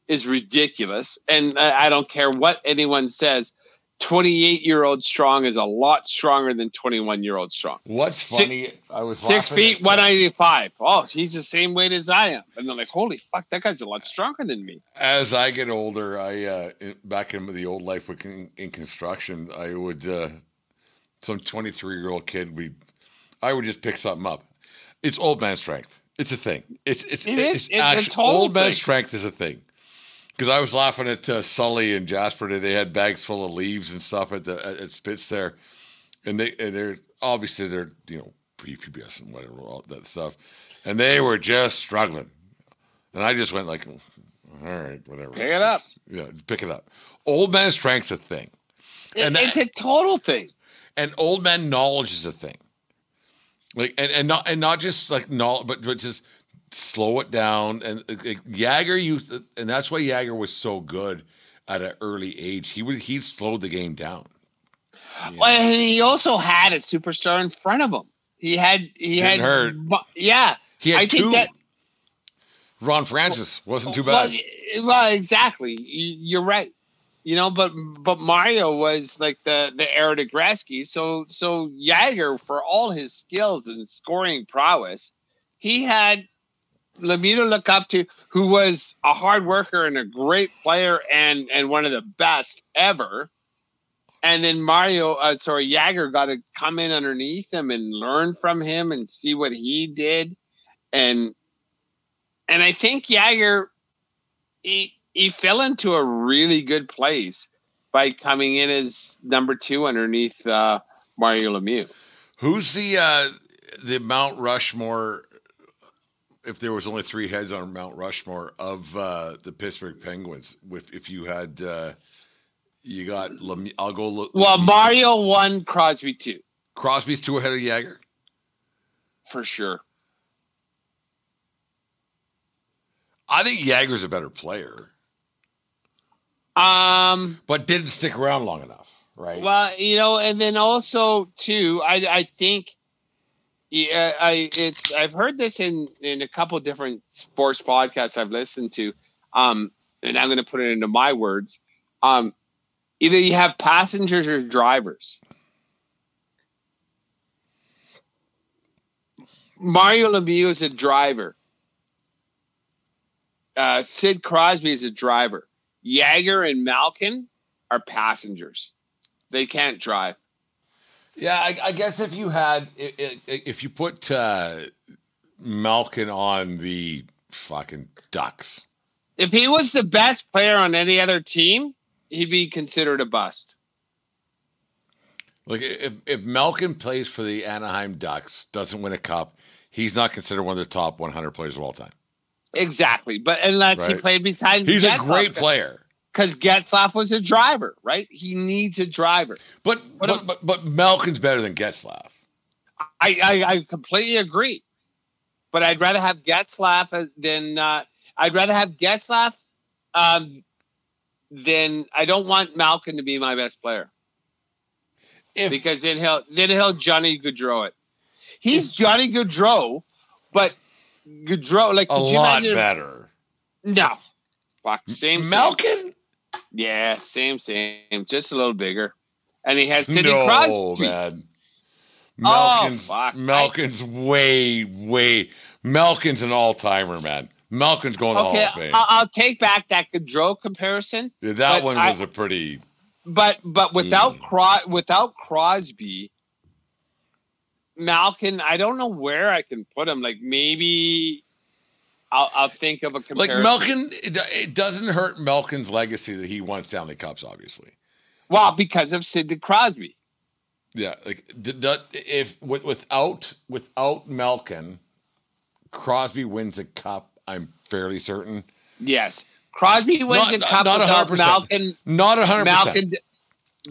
is ridiculous. And I I don't care what anyone says. 28 year old strong is a lot stronger than 21 year old strong. What's Six- funny? I was Six feet, at- 195. Oh, he's the same weight as I am. And they're like, holy fuck, that guy's a lot stronger than me. As I get older, I uh, back in the old life in, in construction, I would uh, some 23 year old kid we I would just pick something up. It's old man strength. It's a thing. It's it's It is. it's, It's a actu- total old man thing. strength is a thing. Because I was laughing at uh, Sully and Jasper today. They had bags full of leaves and stuff at the at, at Spitz there, and they and they're obviously they're you know pre PBS and whatever all that stuff, and they were just struggling, and I just went like, all right, whatever, Pick it up. Yeah, pick it up. Old man strength's a thing, And it's a total thing. And old man knowledge is a thing. Like and, and not and not just like knowledge, but but just slow it down. And uh, Jagr, you and that's why Jagr was so good at an early age. He would he slowed the game down. Yeah. Well, and he also had a superstar in front of him. He had he Didn't had hurt. yeah. He had I think two. that Ron Francis wasn't too bad. y- well, exactly. You're right. You know, but but Mario was like the the heir to Gretzky. So so Jagr, for all his skills and scoring prowess, he had Lemieux look up to, who was a hard worker and a great player and and one of the best ever. And then Mario, uh, sorry, Jagr got to come in underneath him and learn from him and see what he did, and and I think Jagr he he fell into a really good place by coming in as number two underneath uh, Mario Lemieux. Who's the uh the Mount Rushmore? If there was only three heads on Mount Rushmore of uh the Pittsburgh Penguins, with if you had uh you got Lemieux, I'll go look. Well, Mario one, Crosby two Crosby's two ahead of Jagr. for sure. I think Jagr's a better player, Um, but didn't stick around long enough, right? well, you know, and then also too, I I think. Yeah, I it's I've heard this in in a couple different sports podcasts I've listened to, um, and I'm going to put it into my words. Um, either you have passengers or drivers. Mario Lemieux is a driver. Uh, Sid Crosby is a driver. Jagr and Malkin are passengers. They can't drive. yeah, I, I guess if you had if you put uh Malkin on the fucking Ducks, If he was the best player on any other team, he'd be considered a bust. like if if Malkin plays for the Anaheim Ducks, doesn't win a cup, he's not considered one of the top 100 players of all time. Exactly. But unless he Right. played beside He's a great player. Because Getzlaff was a driver, right? He needs a driver. But What but, but but Malkin's better than Getzlaff. I, I, I completely agree. But I'd rather have Getzlaff than uh, I'd rather have Getzlaff um, than I don't want Malkin to be my best player If because then he'll then he'll Johnny Gaudreau it. He's Johnny Gaudreau, but Gaudreau like a could you lot better. No, fuck same same. Malkin? Yeah, same, same, just a little bigger. And he has Sidney no, Crosby. man. Oh, Malkin's fuck. Malkin's way way Malkin's an all timer, man. Malkin's going to Hall of Fame. I'll, I'll take back that Gaudreau comparison, Yeah, that one was a pretty. but but without Mm. Cros- without Crosby, Malkin, I don't know where I can put him. Like maybe I'll, I'll think of a Like comparison. Malkin, it, it doesn't hurt Malkin's legacy that he won Stanley Cups, obviously. well, because of Sidney Crosby. Yeah, like d- d- if with, without without Malkin, Crosby wins a cup. I'm fairly certain. Yes, Crosby wins Not- a cup not without 100%. Malkin. Not hundred Malkin, percent.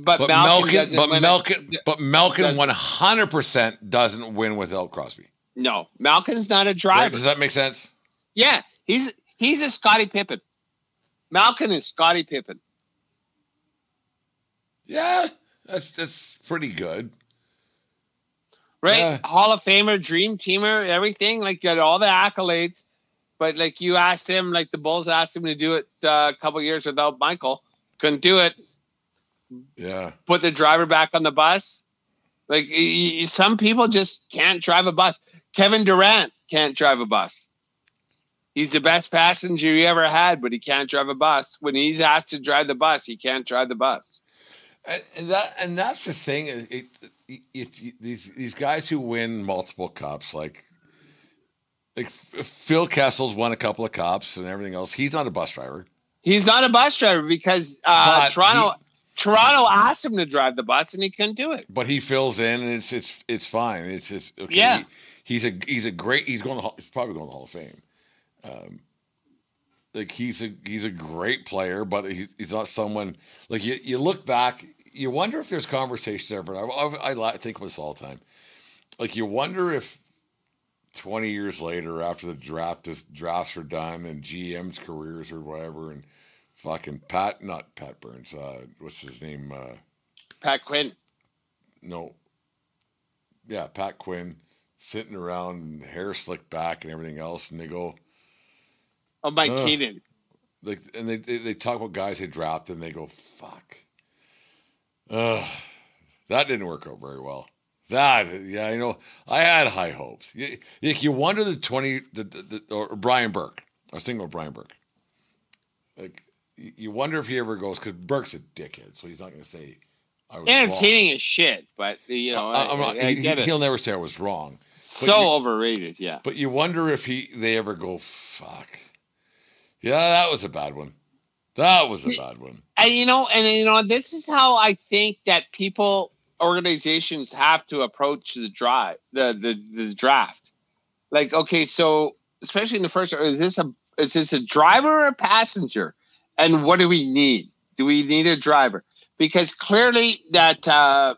But, But Malkin, but Malkin, but Malkin one hundred percent doesn't win without Crosby. No, Malkin's not a Right? driver. Does that make sense? Yeah, he's he's a Scottie Pippen. Malkin is Scottie Pippen. Yeah, that's that's pretty good. right? Yeah. Hall of Famer, Dream Teamer, everything. Like got all the accolades, but like you asked him, like the Bulls asked him to do it uh, a couple years without Michael, couldn't do it. Yeah, Put the driver back on the bus. Like some people just can't drive a bus. Kevin Durant can't drive a bus. He's the best passenger you ever had, but he can't drive a bus. When he's asked to drive the bus, he can't drive the bus. and, and that and that's the thing. It, it, it, these these guys who win multiple cups, like like Phil Kessel's won a couple of cups and everything else. He's not a bus driver. He's not a bus driver because uh, Toronto he- Toronto asked him to drive the bus and he couldn't do it. but he fills in and it's it's it's fine. It's just okay. Yeah. he- he's a he's a great. He's going. To, he's probably going to the Hall of Fame. Um, like he's a he's a great player, but he's, he's not someone like you. You look back, you wonder if there's conversations ever. I, I, I think of this all the time. Like you wonder if. 20 years later after the draft is drafts are done and GM's careers or whatever and fucking Pat not Pat Burns uh what's his name uh Pat Quinn. no. Yeah, Pat Quinn sitting around hair slicked back and everything else, and they go Oh, Mike Ugh. Keenan. like, and they, they they talk about guys they drafted, and they go, "Fuck, Ugh, that didn't work out very well." That yeah, you know, I had high hopes. You, you, you wonder the twenty the, the, the or Brian Burke. a single Brian Burke. Like you wonder if he ever goes because Burke's a dickhead, so he's not going to say. I was wrong. Entertaining as shit, but you know, I, am not, I- I he, he'll never say I was wrong. So you- overrated, yeah. But you wonder if he they ever go fuck. Yeah, that was a bad one. That was a bad one. And you know, and you know, this is how I think that people, organizations have to approach the drive, the the, the draft. Like, okay, so especially in the first, is this a is this a driver or a passenger? And what do we need? Do we need a driver? Because clearly that uh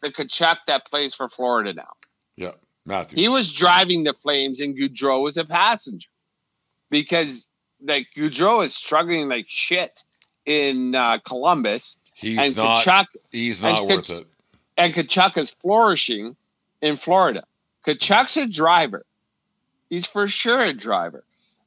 the Tkachuk that plays for Florida now. Yeah, Matthew. He was driving the Flames, and Gaudreau was a passenger because like Gaudreau is struggling like shit in uh, Columbus, he's and not. Tkachuk he's and not worth Kach- it. and Tkachuk is flourishing in Florida. Tkachuk's a driver; he's for sure a driver.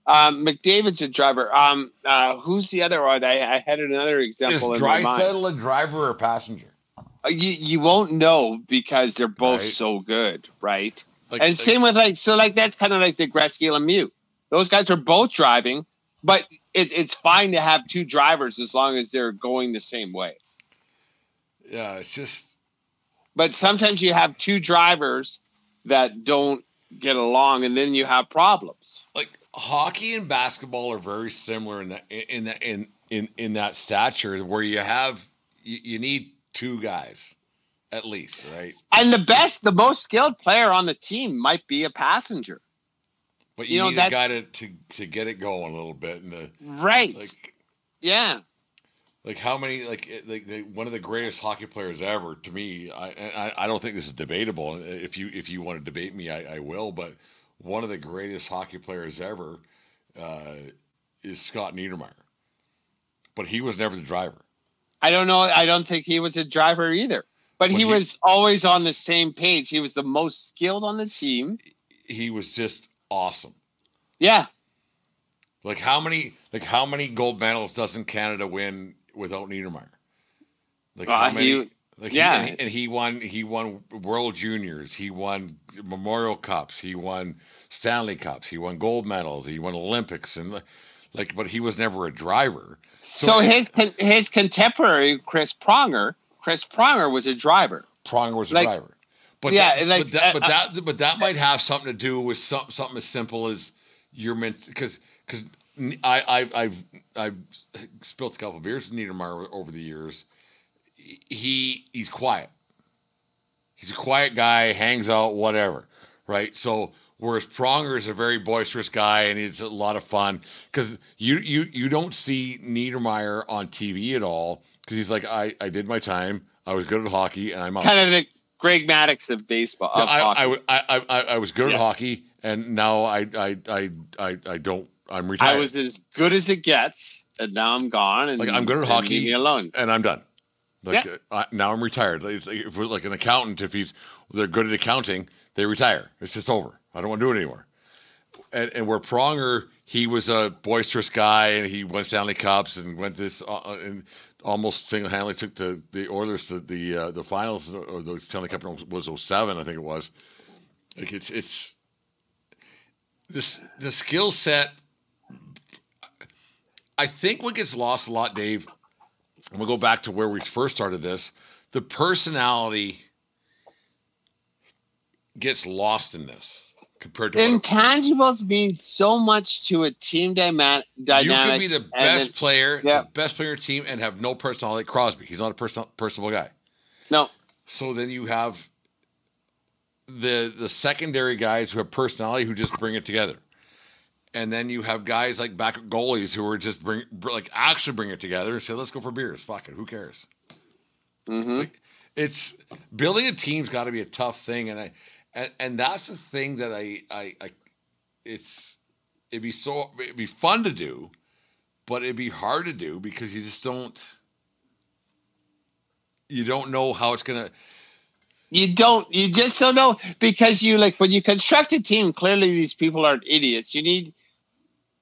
Um, McDavid's a driver. Um, uh, who's the other one? I, I had another example in my mind. Draisaitl a driver or passenger? Uh, You, you won't know because they're both Right. so good, right? Like, and like- same with like so like that's kind of like the Gretzky Lemieux. Those guys are both driving, but it, it's fine to have two drivers as long as they're going the same way. yeah, it's just But sometimes you have two drivers that don't get along, and then you have problems. like hockey and basketball are very similar in that in that in in in that stature where you have you, you need two guys at least, right? And the best, the most skilled player on the team might be a passenger, But You you, know, need guy to, to to get it going a little bit and the, right? like yeah, like how many like eh, like the, one of the greatest hockey players ever to me I, I I don't think this is debatable if you if you want to debate me I, I will but one of the greatest hockey players ever uh, is Scott Niedermayer but he was never the driver I don't know. I don't think he was a driver either, but he he- was always on the same page. He was the most skilled on the team. he was just awesome Yeah, like how many like how many gold medals doesn't Canada win without Niedermayer like Uh, how many he- like yeah. he, and, and he won he won World Juniors, he won Memorial Cups, he won Stanley Cups, he won gold medals, he won Olympics, and like, but he was never a driver. So, his con- his contemporary Chris Pronger, Chris Pronger was a driver. Pronger was a Like- driver. But yeah, that, like, but that, but uh, that, but that might have something to do with some, something as simple as you're meant because because I, I I've I've spilt a couple beers with Niedermayer over the years. He he's quiet. He's a quiet guy, hangs out, whatever, right? So Whereas Pronger is a very boisterous guy and he's a lot of fun because you you you don't see Niedermayer on TV at all because he's like I I did my time I was good at hockey and I'm out. Kind of the Greg Maddux of baseball. Yeah, of I. I, I, I, I was good Yeah. at hockey and now I I I I, I don't I'm retired I was as good as it gets, and now I'm gone. And Like, I'm good at hockey. Leave me alone. and I'm done. Like uh, now I'm retired. Like, if we're like an accountant, if he's they're good at accounting, they retire. It's just over. I don't want to do it anymore. And, and where Pronger, he was a boisterous guy, and he won Stanley Cups and went this uh, uh, and almost single handedly took the the Oilers to the uh, the finals or the Stanley Cup was 07, I think it was. Like it's it's this the skill set. I think what gets lost a lot, Dave, and we'll go back to where we first started this. The personality gets lost in this compared to Intangibles mean so much to a team dyma- you dynamic. could be the best player, yeah. the best player team, and have no personality. Like Crosby, he's not a person, personable guy. No, So then you have the the secondary guys who have personality who just bring it together. And then you have guys like back goalies who are just bring like actually bring it together and say, let's go for beers. Fuck it. Who cares? hmm it's building a team's got to be a tough thing and i and, and that's the thing that I, I i it's it'd be so it'd be fun to do but it'd be hard to do because you just don't you don't know how it's gonna you don't. You just don't know because you like when you construct a team. Clearly, these people aren't idiots. You need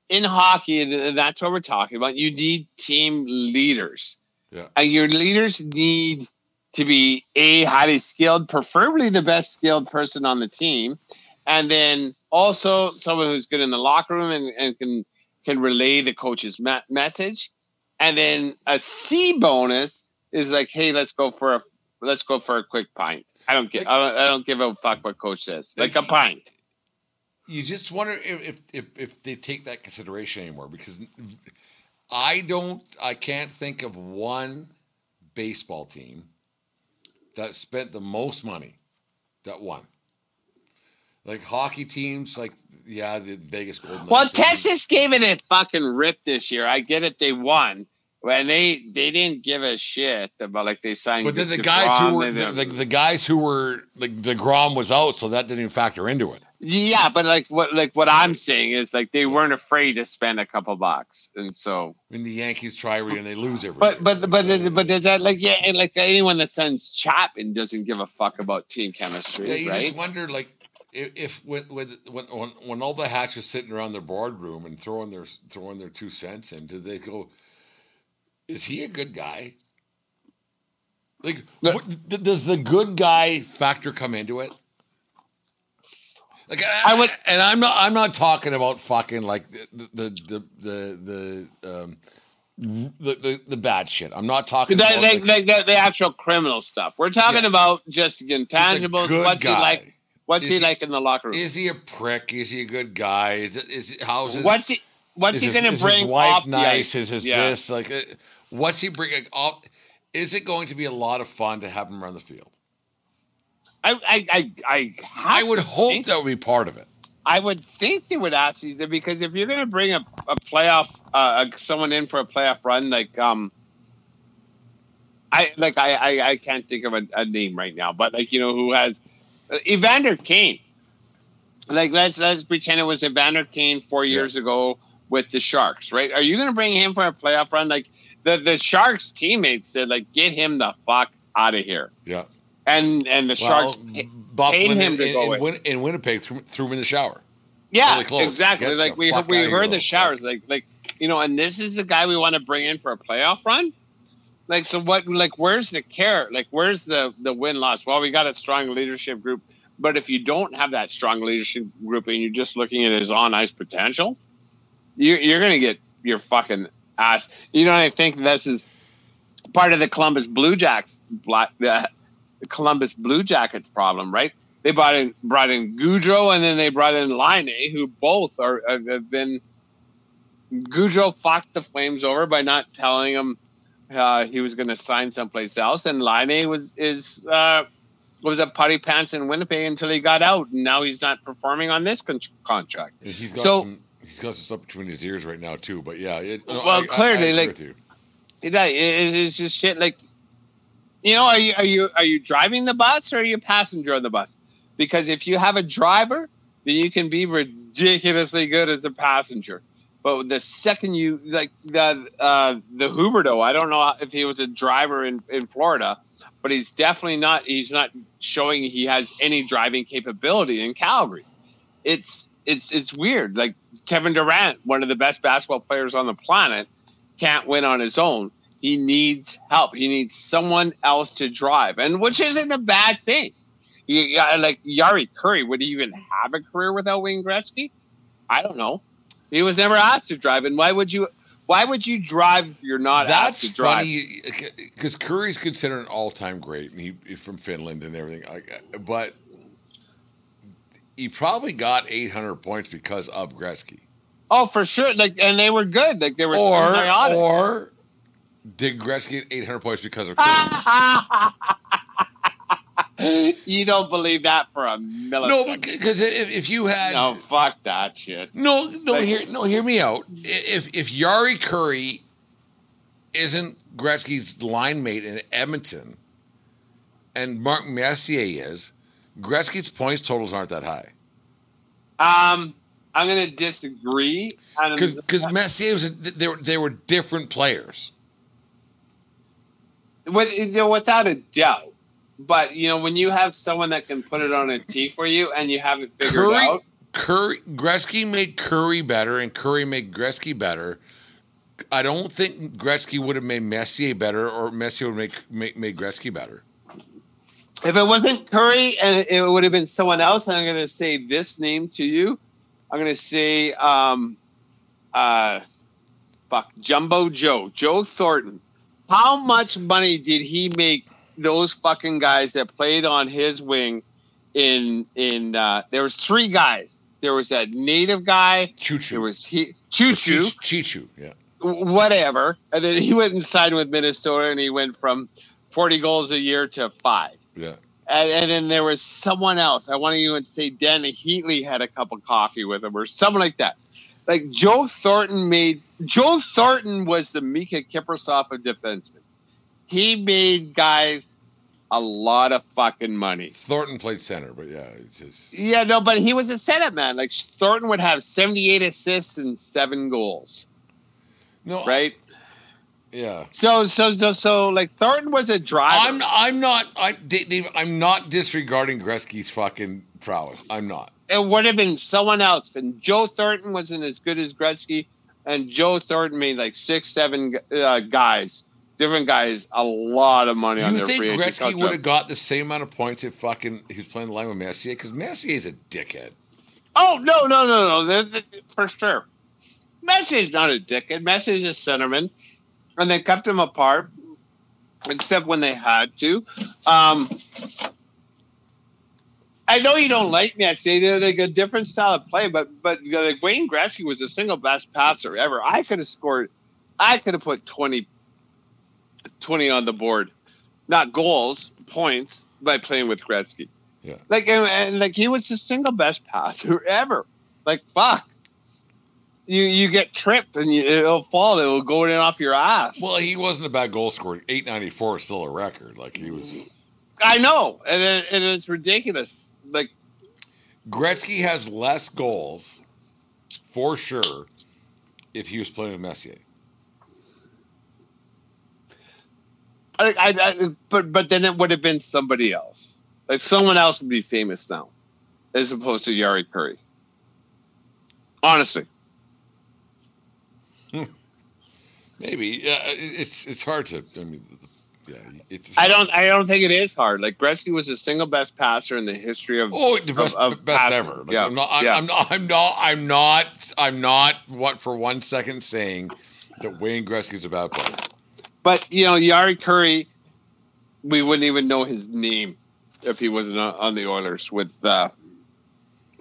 in hockey, and that's what we're talking about. You need team leaders. Yeah. and your leaders need to be a highly skilled, preferably the best skilled person on the team, and then also someone who's good in the locker room and, and can can relay the coach's me- message. And then a C bonus is like, hey, let's go for a let's go for a quick pint. I don't get I don't, I don't give a fuck what coach says. Like a pint. You just wonder if, if if they take that consideration anymore because I don't I can't think of one baseball team that spent the most money that won. Like hockey teams, like yeah, the Vegas Golden. Well, Texas gave it a fucking rip this year. I get it, they won. And they they didn't give a shit about like they signed. But then the DeGrom, guys who were the, the, the guys who were like Degrom was out, so that didn't even factor into it. Yeah, but like what like what I'm saying is like they weren't afraid to spend a couple bucks, and so. I mean, the Yankees try and they lose everything. But but but but does that like yeah and, like anyone that sends Chapman doesn't give a fuck about team chemistry, Yeah, you right? just wonder, like, if, if when, when when when when all the hats are sitting around their boardroom and throwing their throwing their two cents in, do they go? Is he a good guy? Like, what, does the good guy factor come into it? Like, I, I would- and I'm not. I'm not talking about fucking like the the the the the um, the, the, the bad shit. I'm not talking The, about like, like, like the, the actual criminal stuff. We're talking Yeah. about just intangibles. What's guy. he like? What's he he- like in the locker room? Is he a prick? Is he a good guy? Is it is how's his, What's he? What's he going to bring His wife off the nice? ice? Is his Yeah. this like? uh, What's he bringing up? Is it going to be a lot of fun to have him around the field? I I I I, I would hope that would be part of it. I would think they would ask these because if you're going to bring a, a playoff uh, a- someone in for a playoff run like um I like I I, I can't think of a, a name right now but like you know who has uh, Evander Kane. Like let's let's pretend it was Evander Kane four years ago with the Sharks right? Are you going to bring him for a playoff run? Like the the Sharks teammates said like get him the fuck out of here. Yeah. And and the Well, Sharks Buffalo paid in, him to in, go in. Win, in Winnipeg threw, threw him in the shower. Yeah, really exactly. Get like we we heard the showers, like like you know, and this is the guy we want to bring in for a playoff run. Like so, what? Like where's the care? Like where's the the win loss? Well, we got a strong leadership group, but if you don't have that strong leadership group and you're just looking at his on ice potential, you, you're gonna get your fucking ass. You know, I think this is part of the Columbus Blue Jacks black the Columbus Blue Jackets problem, right? They brought in brought in Gaudreau and then they brought in Laine, who both are have been. Gaudreau fucked the Flames over by not telling him uh, he was going to sign someplace else, and Laine was is uh, was a putty pants in Winnipeg until he got out, and now he's not performing on this con- contract. He's got So- some. He's got some stuff between his ears right now too. But yeah, it, Well, I- I- I clearly, agree like- you. It, it's just shit. Like, you know, are you are you are you driving the bus or are you a passenger on the bus? Because if you have a driver, then you can be ridiculously good as a passenger. But the second you like the uh, the Huberdeau, I don't know if he was a driver in, in Florida, but he's definitely not. He's not showing he has any driving capability in Calgary. It's it's it's weird. Like Kevin Durant, one of the best basketball players on the planet, can't win on his own. He needs help. He needs someone else to drive, and which isn't a bad thing. You got uh, like Jari Kurri. Would he even have a career without Wayne Gretzky? I don't know. He was never asked to drive, and why would you? Why would you drive if you're not asked That's to drive? funny because Kurri's considered an all-time great, and he he's from Finland and everything. Like, uh, but he probably got 800 points because of Gretzky, Oh, for sure. Like, and they were good. Like they were or symbiotic. or did Gretzky get 800 points because of you don't believe that for a millisecond. no, because if, if you had no, fuck that shit. No, no, Like- hear no, hear me out. If if Jari Kurri isn't Gretzky's line mate in Edmonton, and Mark Messier is, Gretzky's points totals aren't that high. Um, I'm gonna disagree. Because because Messier was a, they were they were different players. With, you know, without a doubt. But you know, when you have someone that can put it on a tee for you and you have it figured Kurri out, Kurri Gretzky made Kurri better, and Kurri made Gretzky better. I don't think Gretzky would have made Messier better, or Messier would make make made Gretzky better. if it wasn't Kurri and it would have been someone else, and I'm gonna say this name to you. I'm gonna say, um, uh, fuck, Jumbo Joe, Joe Thornton. How much money did he make those fucking guys that played on his wing? In in uh, there was three guys. There was that native guy. Choo Choo. There was he Choo Choo. Choo Choo, yeah. whatever. And then he went and signed with Minnesota, and he went from 40 goals a year to five. Yeah. And, and then there was someone else. I want to even say Dany Heatley had a cup of coffee with him, or something like that. Like Joe Thornton made. Joe Thornton was the Miikka Kiprusoff of defensemen. He made guys a lot of fucking money. Thornton played center, but yeah, it's just Yeah, no, but he was a setup man. Like Thornton would have 78 assists and seven goals, no right? Yeah, So, so, so, so, like Thornton was a driver. I'm I'm not I Dave, I'm not disregarding Gretzky's fucking prowess. I'm not. It would have been someone else. And Joe Thornton wasn't as good as Gretzky, and Joe Thornton made like six, seven uh, guys, different guys, a lot of money on You their think free agent Gretzky would have got the same amount of points if fucking he was playing the line with Messier? Because Messier's a dickhead. Oh no, no, no, no, for sure. Messi's not a dickhead. Messi's a centerman, and they kept him apart, except when they had to. Um, I know you don't like Messi. They're like a different style of play, but but like Wayne Gretzky was the single best passer ever. I could have scored. I could have put 20, 20 on the board, not goals, points by playing with Gretzky. Yeah. Like and, and like he was the single best passer ever. Like fuck. You you get tripped and you, it'll fall. It will go in off your ass. Well, he wasn't a bad goal scorer. 894 is still a record. Like he was. I know, and it, and it's ridiculous. Like Gretzky has less goals, for sure, if he was playing with Messier. I, I, I but but then it would have been somebody else. Like someone else would be famous now, as opposed to Jari Kurri. Honestly, hmm. Maybe. Yeah, it- it's it's hard to. I mean, yeah, it's. I don't I don't think it is hard. Like Gretzky was the single best passer in the history of. Oh, the best, of best passing. ever. Like, Yeah, I'm not. I'm, yeah. I'm not. I'm not. I'm not. I'm not. What for one second saying that Wayne Gretzky's a bad player. But you know, Jari Kurri, we wouldn't even know his name if he wasn't on on the Oilers with uh,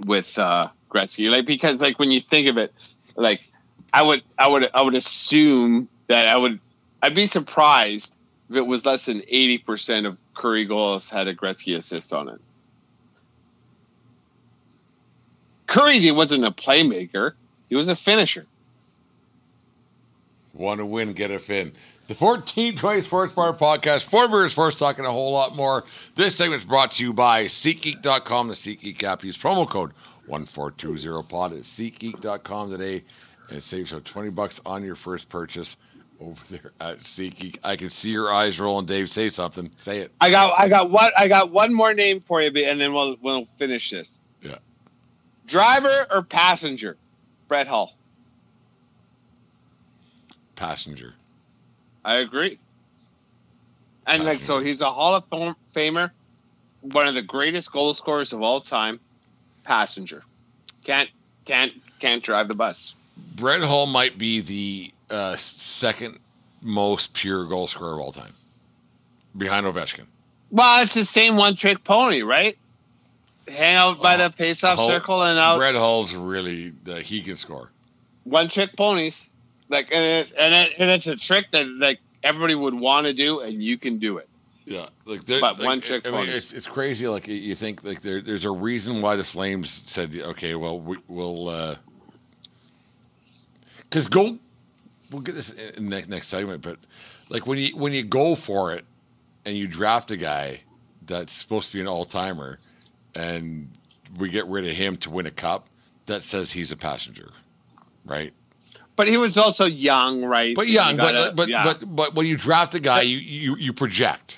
with uh, Gretzky. Like because like when you think of it, like I would I would I would assume that I would I'd be surprised if it was less than eighty percent of Kurri goals had a Gretzky assist on it. Kurri he wasn't a playmaker; he was a finisher. Want to win, get a fin. The 1420 Sports Bar Podcast, Four Beers Sports Talking a whole lot more. This segment's brought to you by SeatGeek.com, the SeatGeek app. Use promo code 1420pod at SeatGeek.com today and save you 20 bucks on your first purchase over there at SeatGeek. I can see your eyes rolling, Dave. Say something. Say it. I got, I got one, I got one more name for you, and then we'll we'll finish this. Yeah. Driver or passenger? Brett Hull. Passenger. I agree. And like, so he's a Hall of Famer, one of the greatest goal scorers of all time. Passenger, can't can't can't drive the bus. Brett Hull might be the uh, second most pure goal scorer of all time, behind Ovechkin. Well, it's the same one trick pony, right? Hang out by the face-off Hull- circle and out. Red Hall's really uh, he can score. one trick ponies. Like and it, and it, and it's a trick that like everybody would want to do, and you can do it. Yeah, like But like, one trick I mean, it's it's crazy. Like you think like there, there's a reason why the Flames said, okay, well we, we'll because go we'll get this in next next segment, but like when you when you go for it and you draft a guy that's supposed to be an all timer, and we get rid of him to win a cup, that says he's a passenger, right? But he was also young, right? But young, but gotta- but yeah. but but when you draft the guy, you you you project.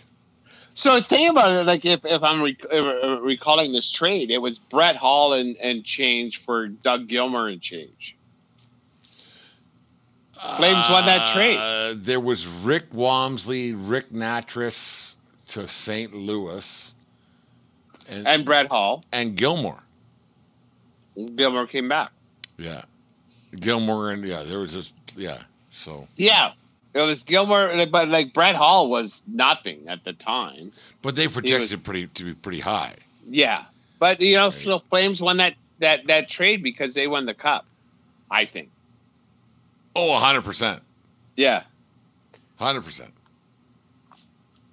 So think about it. Like if, if I'm rec- recalling this trade, it was Brett Hull and, and change for Doug Gilmour and change. Flames won that trade. Uh, there was Rick Wamsley, Rick Nattress to St. Louis, and and, Brett Hull, and Gilmour. Gilmour came back. Yeah, Gilmour and yeah, there was just yeah. So, Yeah, it was Gilmour, but like Brett Hull was nothing at the time. but they projected was- pretty to be pretty high. Yeah, but you know, Right. the Flames won that that that trade because they won the cup. I think. Oh, hundred percent, Yeah, hundred percent.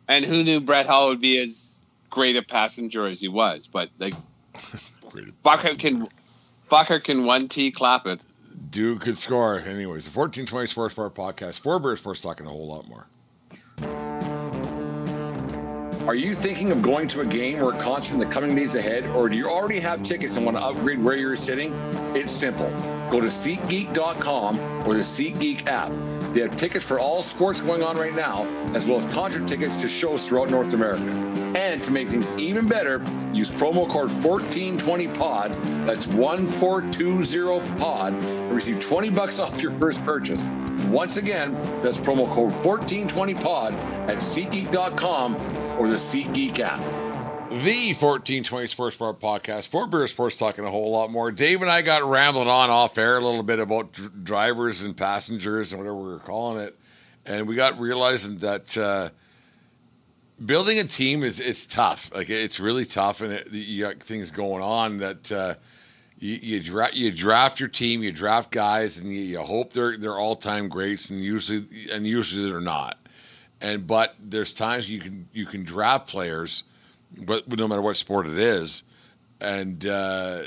and who knew Brett Hull would be as great a passenger as he was? But like Bucker can, Bucker can one T clap it. Dude could score. Anyways, the fourteen twenty Sports Bar podcast, for Bears Sports talking a whole lot more. Are you thinking of going to a game or a concert in the coming days ahead, or do you already have tickets and want to upgrade where you're sitting? It's simple. Go to SeatGeek.com or the SeatGeek app. They have tickets for all sports going on right now, as well as concert tickets to shows throughout North America. And to make things even better, use promo code 1420POD, that's 1420POD, and receive 20 bucks off your first purchase. Once again, that's promo code 1420POD at SeatGeek.com or the SeatGeek app. The 1420 Sports Bar podcast, for Beer Sports talking a whole lot more. Dave and I got rambling on off air a little bit about dr- drivers and passengers and whatever we were calling it. And we got realizing that uh, building a team is it's tough. Like it's really tough, and it, you got things going on that uh, you you, dra- you draft your team, you draft guys, and you, you hope they're they're all time greats, and usually and usually they're not. And but there's times you can you can draft players, but no matter what sport it is, and uh,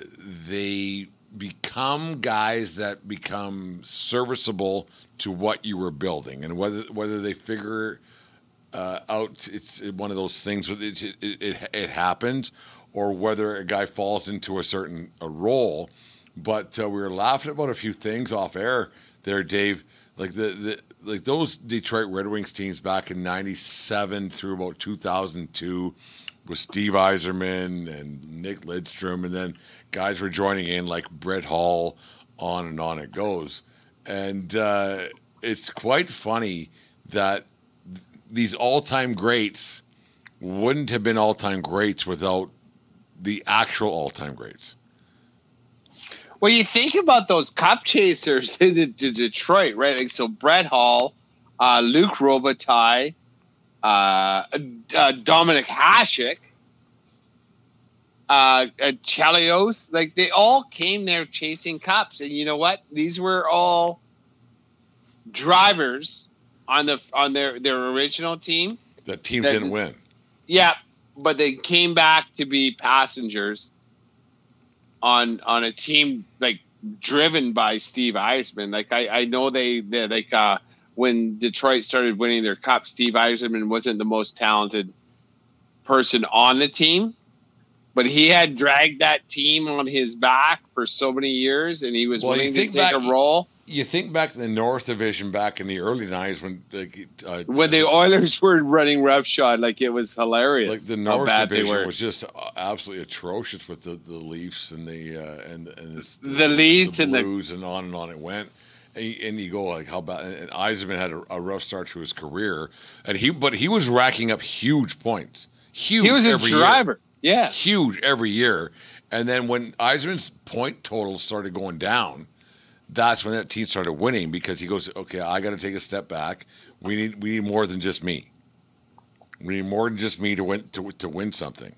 they become guys that become serviceable to what you were building, and whether whether they figure uh, out it's one of those things with it, it, it, it happens or whether a guy falls into a certain a role. But uh, we were laughing about a few things off air there dave. Like the, the like those detroit red wings teams back in 97 through about 2002 with steve yzerman and nick lidstrom and then guys were joining in like brett hull on and on it goes and uh, it's quite funny that these all-time greats wouldn't have been all-time greats without the actual all-time greats. Well, you think about those cup chasers in De- De- Detroit, right? Like so, Brett Hall, uh, Luc Robitaille, uh, uh, Dominik Hasek, uh, uh, Chelios, like they all came there chasing cups, and you know what? These were all drivers on the on their their original team. That teams That- didn't win. Yeah, but they came back to be passengers on on a team like driven by Steve Yzerman. Like I, I know they they like uh when Detroit started winning their cup, Steve Yzerman wasn't the most talented person on the team, but he had dragged that team on his back for so many years, and he was Well, willing to take back- a role. You think back to the North Division back in the early '90s when like, uh, When the Oilers were running roughshod, like it was hilarious. like the North Division was just uh, absolutely atrocious with the, the Leafs and the uh, and and this, The Leafs and the- Blues and on and on it went. And you, go like how about? And Yzerman had a, a rough start to his career, and he but he was racking up huge points, huge. he was a every year. driver. Yeah. huge every year. And then when Yzerman's point total started going down, that's when that team started winning because he goes, okay, I got to take a step back. We need we need more than just me. We need more than just me to win to to win something,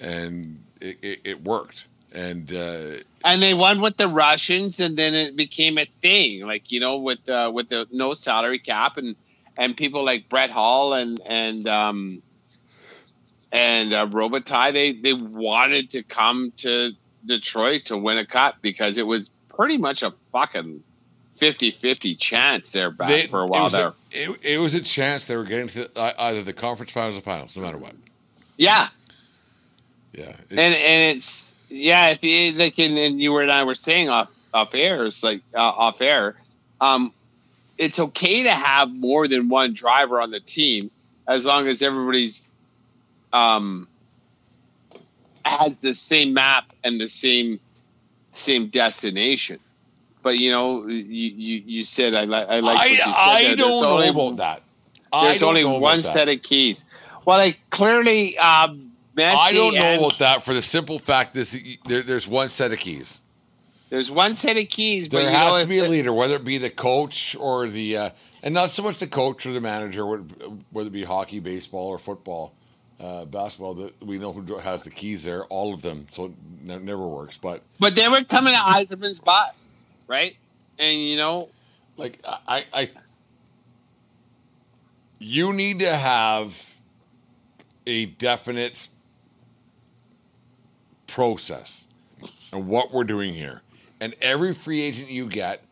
and it, it, it worked. And uh, and they won with the Russians, and then it became a thing. Like you know, with uh, with the no salary cap, and and people like Brett Hull and and um, and uh, Robitaille, they they wanted to come to Detroit to win a cup because it was pretty much a fucking 50-50 chance there back they- for a while was there. it, it was a chance they were getting to uh, either the conference finals or finals, no matter what. yeah, Yeah, and and it's yeah if you like and, and you and I were saying off off air it's like uh, off air um it's okay to have more than one driver on the team as long as everybody's um has the same map and the same same destination but you know you you, you said I like I like what you said I, there. Don't know about that. I there's only one set of keys well like clearly um Messi I don't know about that for the simple fact this there, there's one set of keys. There's one set of keys, There has know, to be a leader, whether it be the coach or the, uh, and not so much the coach or the manager, whether it be hockey, baseball, or football, uh, basketball. That we know who has the keys there, all of them. So it ne- never works. But but they were coming to Yzerman's bus, right? And you know, like I, I, you need to have a definite process and what we're doing here. And every free agent you get,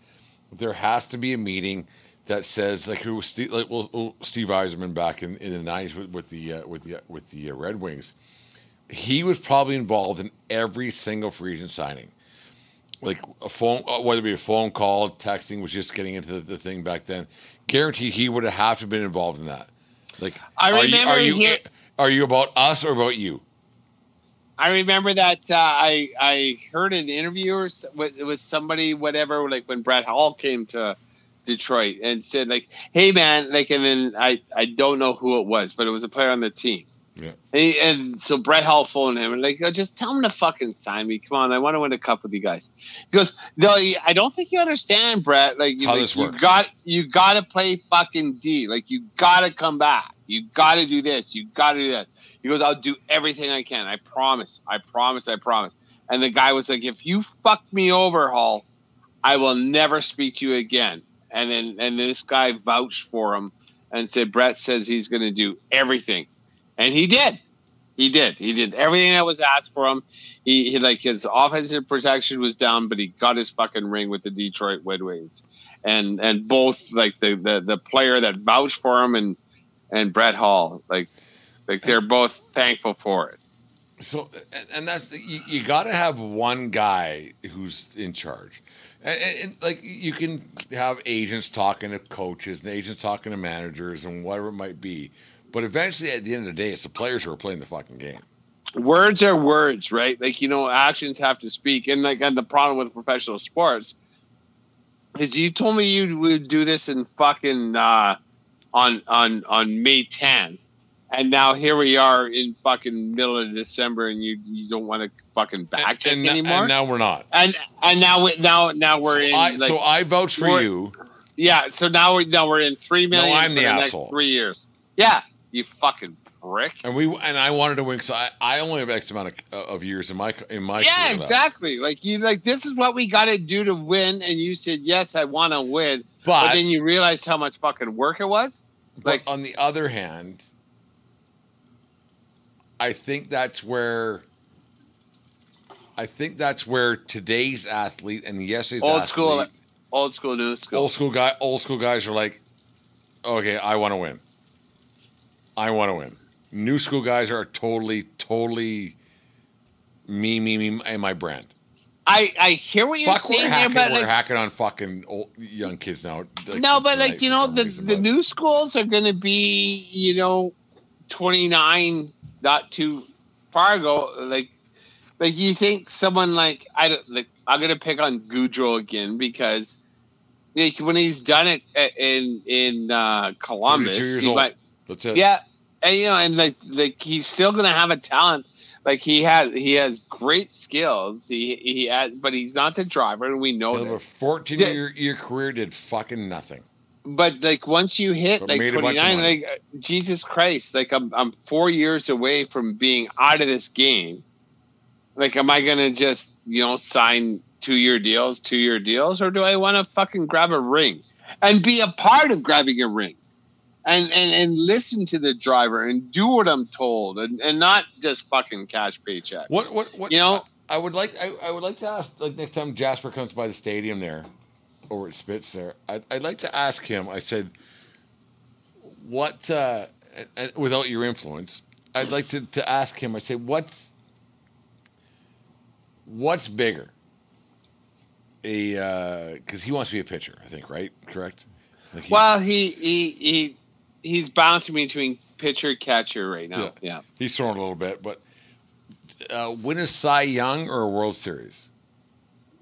there has to be a meeting that says like it was Steve, like well, Steve Yzerman back in, in the nineties with, with the uh, with the with the uh, Red Wings. He was probably involved in every single free agent signing. Like a phone, uh, whether it be a phone call, texting was just getting into the, the thing back then. Guarantee he would have have to been involved in that. Like, I are you, remember are you hear- are you about us or about you? I remember that uh, I I heard an interview or with with somebody whatever like when Brett Hull came to Detroit and said like, "Hey man," like, and then I I don't know who it was, but it was a player on the team. Yeah. And, he- and so Brett Hull phoned him and like, oh, just tell him to fucking sign me. Come on, I want to win a cup with you guys. He goes, no, I don't think you understand, Brett. Like, you, How like, this you got you got to play fucking D. Like, you got to come back. You got to do this. You got to do that. He goes, I'll do everything I can. I promise. I promise. I promise. And the guy was like, if you fuck me over, Hull, I will never speak to you again. And then and this guy vouched for him and said, Brett says he's going to do everything, and he did. He did. He did everything that was asked for him. He, he like his offensive protection was down, but he got his fucking ring with the Detroit Red Wings, and and both like the the, the player that vouched for him and and Brett Hull, like like they're both thankful for it. So, and, that's you, you got to have one guy who's in charge. And, and, and, like you can have agents talking to coaches and agents talking to managers and whatever it might be, but eventually at the end of the day, it's the players who are playing the fucking game. words are words, right? Like you know, actions have to speak. And like, and the problem with professional sports is you told me you would do this in fucking uh, on on on May 10th, and now here we are in fucking middle of December, and you you don't want to fucking back and, and, anymore. and now we're not. and and now we, now now we're in I, like so I vouch for you. yeah. So now we now we're in three million I'm for the the, asshole. next three years. Yeah, you fucking prick. And we and I wanted to win because I, I only have X amount of, of years in my in my yeah, exactly. Like you, like this is what we got to do to win, and you said yes, I want to win, but, But, then you realized how much fucking work it was. but like- on the other hand, I think that's where I think that's where today's athlete and yesterday's Old athlete, school, old school, new school. old school guy, old school guys are like, okay, I want to win. I want to win. New school guys are totally, totally me, me, me, and my brand. I I hear what you're Fuck, we're saying here, but we're like, hacking on fucking old young kids now. like, no, but like you know, the reason, the but- new schools are going to be you know twenty nine, not too far ago. Like like you think someone like I don't like I'm to pick on Gaudreau again because. Like when he's done it in in uh, Columbus, years he old. might, That's it. Yeah, and you know, and like like he's still gonna have a talent. Like he has he has great skills. He he has, but he's not the driver, and we know have a 14 year, year career did fucking nothing. But like once you hit But like made a bunch twenty of nine, money. like Jesus Christ, like I'm I'm four years away from being out of this game. Like, am I gonna just you know sign two year deals, two year deals, or do I want to fucking grab a ring and be a part of grabbing a ring? And, and and listen to the driver and do what I'm told and, and not just fucking cash paycheck. What what what You know- I, I would like I, I would like to ask like next time Jasper comes by the stadium there over at Spitz there. I'd, I'd like to ask him. I said what uh without your influence, I'd like to, to ask him. I say what's what's bigger? A because he wants to be a pitcher, I think, right? Correct. Like he- Well, he he he he's bouncing between pitcher catcher right now. Yeah. Yeah. He's throwing a little bit, but uh, win a Cy Young or a World Series?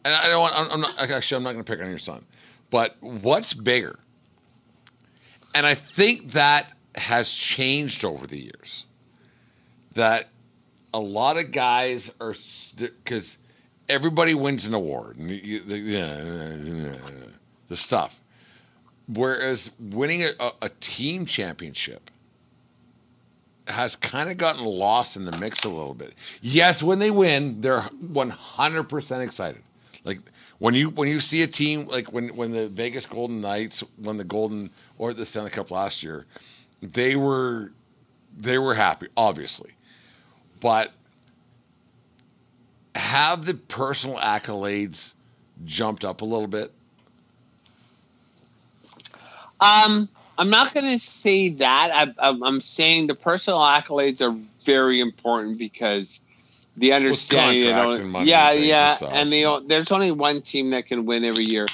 And I don't want. I'm, I'm not actually. I'm not going to pick on your son, but what's bigger? And I think that has changed over the years. That a lot of guys are because everybody wins an award and the, the stuff. Whereas winning a, a team championship has kind of gotten lost in the mix a little bit. Yes, when they win, they're 100% excited. Like when you when you see a team like when when the Vegas Golden Knights won the Golden or the Stanley Cup last year, they were they were happy, obviously. But have the personal accolades jumped up a little bit? Um, I'm not going to say that. I, I'm saying the personal accolades are very important because the understanding. that only- yeah, yeah, and stuff. and don't- there's only one team that can win every year,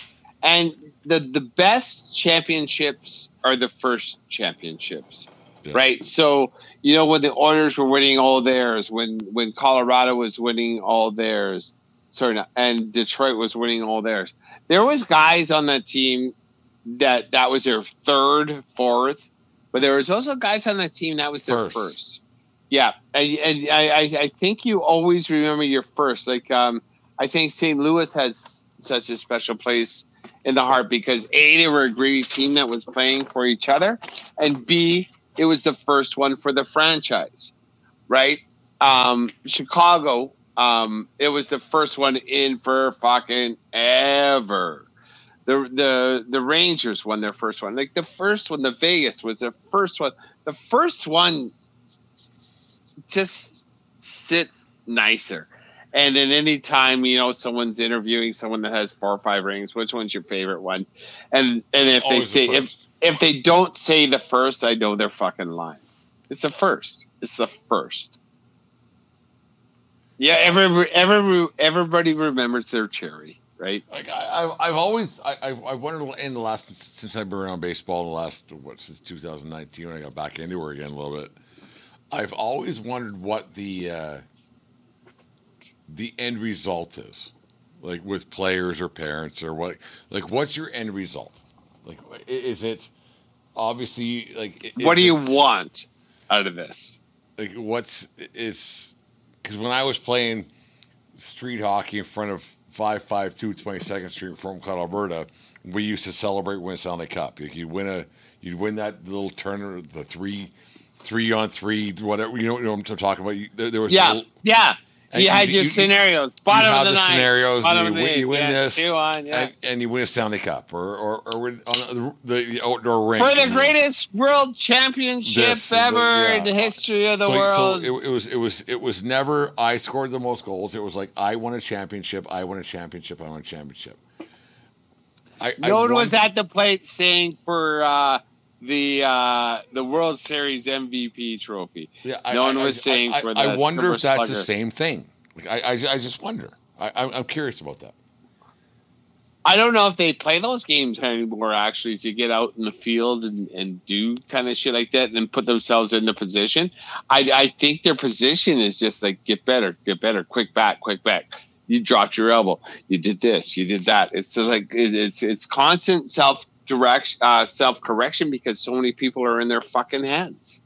and the the best championships are the first championships, Yeah. right? So you know when the Oilers were winning all theirs, when when Colorado was winning all theirs, sorry, not, and Detroit was winning all theirs. There was guys on that team that that was their third, fourth, but there was also guys on that team that was their First. first. Yeah, and, and I, I think you always remember your first. Like um, I think St. Louis has such a special place in the heart because a they were a great team that was playing for each other, and b it was the first one for the franchise, right? Um, Chicago, um, it was the first one in for fucking ever. The the the Rangers won their first one. Like the first one, the Vegas was their first one. The first one just sits nicer. And then anytime, you know, someone's interviewing someone that has four or five rings, which one's your favorite one? And and if Always they the say if if they don't say the first, I know they're fucking lying. It's the first. It's the first. Yeah, every, every, everybody remembers their cherry, right? Like I, I've, I've always, I, I've, I've wondered in the last since I've been around baseball in the last what since 2019 when I got back into it again a little bit. I've always wondered what the uh, the end result is, like with players or parents or what, like what's your end result? Like, is it obviously like? what do you want out of this? like what's is because when I was playing street hockey in front of 552 22nd Street from Cut, Alberta, we used to celebrate when Stanley Cup. Like you win a, you'd win that little tournament, the three, three on three, whatever. You know, you know what I'm talking about. You, there, there was Yeah, yeah. You had your scenarios. Bottom you of the, the night, scenarios. Bottom and you, the win- you win yeah, this, two on, yeah. and, and you win a Stanley Cup, or or, or win on the, the outdoor rink. For the greatest world championship This, the- ever yeah. in the history of the so, world. So it, it was it was it was never I scored the most goals. It was like I won a championship. I won a championship. I won a championship. I, I no one won- was at the plate saying for uh, the uh, the World Series MVP trophy. Yeah, I, no one I- was I- saying I, for I wonder if that's Slugger. the same thing. Like I, I, I just wonder. I, I'm I'm curious about that. I don't know if they play those games anymore actually to get out in the field and, and do kind of shit like that and put themselves in the position. I, I think their position is just like get better, get better, quick back, quick back. You dropped your elbow. You did this. You did that. It's like it, it's it's constant self direction, uh, self correction because so many people are in their fucking heads,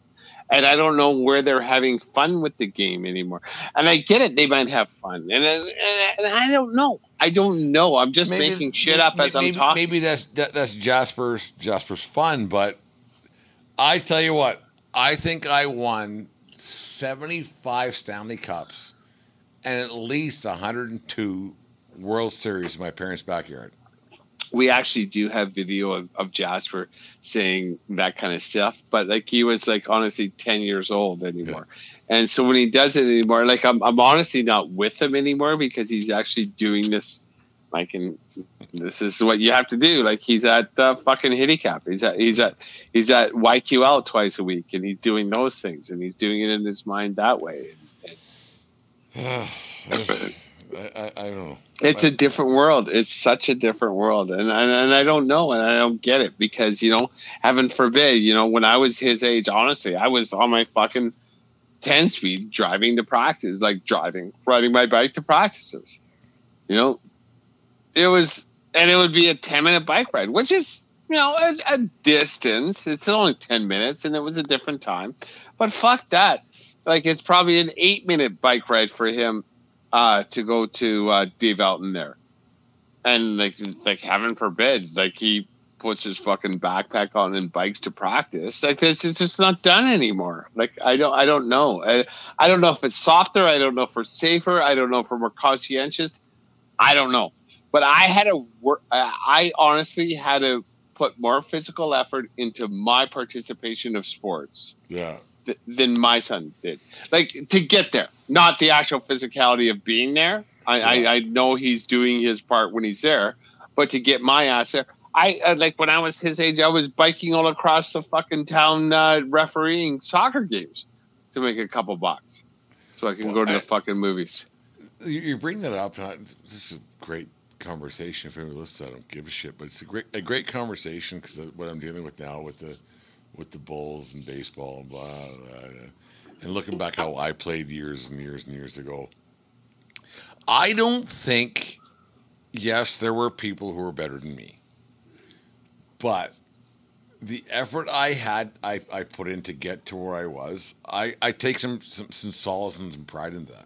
and I don't know where they're having fun with the game anymore. And I get it; they might have fun, and and, and I don't know. I don't know. I'm just making shit up as I'm maybe, talking. Maybe that's that, that's Jasper's Jasper's fun, but I tell you what, I think I won 75 Stanley Cups and at least 102 World Series in my parents' backyard. We actually do have video of, of Jasper saying that kind of stuff, but like he was like honestly 10 years old anymore. And so when he does it anymore, like I'm, I'm honestly not with him anymore because he's actually doing this. Like, and this is what you have to do. Like he's at uh, fucking Hittycap. He's at, he's at, he's at YQL twice a week and he's doing those things and he's doing it in his mind that way. I, I, I don't know. It's a different world. It's such a different world, and, and and I don't know, and I don't get it because you know, heaven forbid, you know, when I was his age, honestly, I was on my fucking ten speed driving to practice, like driving, riding my bike to practices. You know, it was, and it would be a ten minute bike ride, which is you know a, a distance. It's only ten minutes, and it was a different time. But fuck that. Like it's probably an eight minute bike ride for him uh, to go to uh, Dave Elton there, and like like heaven forbid, like he puts his fucking backpack on and bikes to practice. Like this, it's just not done anymore. Like I don't, I don't know. I, I don't know if it's softer. I don't know if we're safer. I don't know if we're more conscientious. I don't know. But I had to work. I honestly had to put more physical effort into my participation of sports Yeah. th- than my son did. Like to get there, not the actual physicality of being there. I, Yeah. I, I know he's doing his part when he's there, but to get my ass there, I uh, like when I was his age, I was biking all across the fucking town, uh, refereeing soccer games to make a couple bucks, so I can Well, go to the fucking movies. You, you bring that up, and I, this is a great conversation. If anyone listens, I don't give a shit, but it's a great a great conversation because what I'm dealing with now with the with the Bulls and baseball and blah, blah, blah, and looking back how I played years and years and years ago. I don't think. Yes, there were people who were better than me, but the effort I had, I, I put in to get to where I was, I, I take some, some, some solace and some pride in that.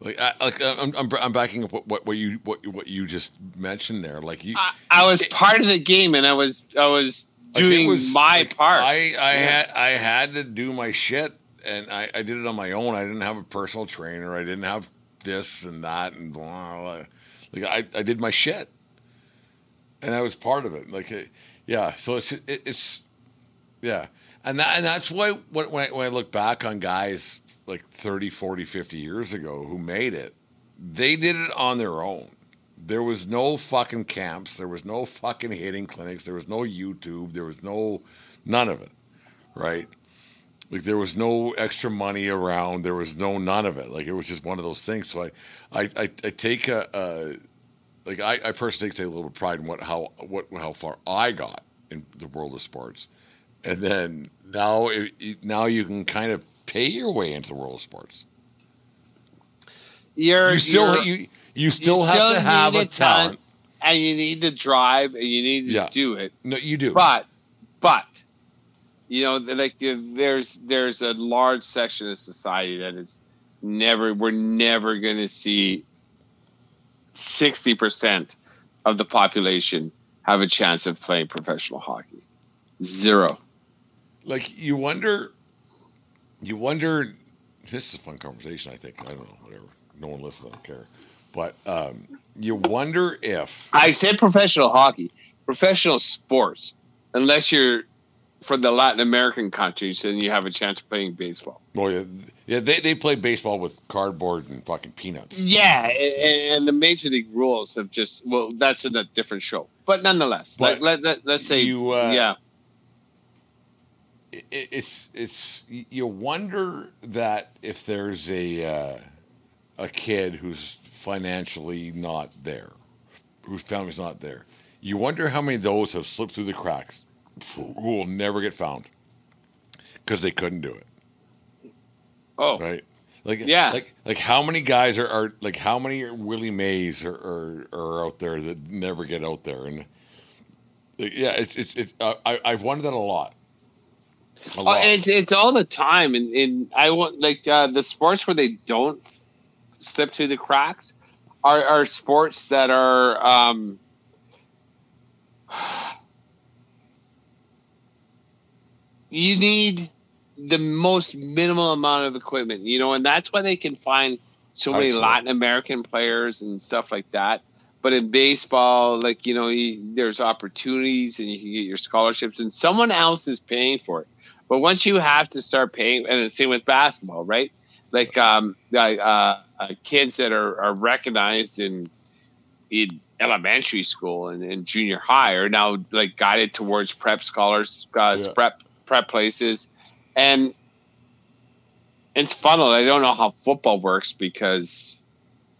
Like, I, like I'm, I'm, I'm backing up what, what, what you what, what you just mentioned there. Like you, I, I was part of the game, and I was I was like, doing was- my like, part. I, I Yeah. had I had to do my shit, and I, I did it on my own. I didn't have a personal trainer. I didn't have this and that and blah. blah. Like I, I did my shit, and I was part of it. Like, it, yeah. So it's it, it's yeah, and that and that's why when when I, when I look back on guys like 30, 40, 50 years ago who made it, they did it on their own. There was no fucking camps. There was no fucking hitting clinics. There was no YouTube. There was no none of it, right? Like there was no extra money around. There was no none of it. Like it was just one of those things. So I, I, I, I take a, a like I, I personally take a little pride in what how what how far I got in the world of sports, and then now it, now you can kind of pay your way into the world of sports. You're You still you're- you you still have still to have a ton. talent. and you need to drive and you need to Yeah. do it. No, you do. But, but, you know, like uh, there's there's a large section of society that is never we're never going to see sixty percent of the population have a chance of playing professional hockey. Zero. like you wonder you wonder this is a fun conversation. I think I don't know, whatever. No one listens. I don't care. But um, you wonder if I said professional hockey, professional sports, unless you're from the Latin American countries and you have a chance of playing baseball. well, yeah, yeah, they they play baseball with cardboard and fucking peanuts. Yeah, and, and the major league rules have just well, that's in a different show, but nonetheless, But like, let, let, us say, you, uh, yeah, It, it's it's you wonder that if there's a uh, a kid who's financially not there, whose family's not there, you wonder how many of those have slipped through the cracks, who will never get found because they couldn't do it. oh, right? Like Yeah. like like how many guys are, are like how many Willie Mays are, are are out there that never get out there and yeah, it's it's it's uh, I I've wondered that a lot. A Oh, lot. it's it's all the time, and, and I want like uh, the sports where they don't slip through the cracks are are sports that are um, you need the most minimal amount of equipment, you know, and that's why they can find so many. Latin American players and stuff like that. But in baseball, like you know, you, there's opportunities and you can get your scholarships, and someone else is paying for it. But once you have to start paying, and the same with basketball, right? Like um, uh, uh, kids that are, are recognized in in elementary school and, and junior high are now like guided towards prep scholars, uh, Yeah. prep prep places, and it's funneled. I don't know how football works because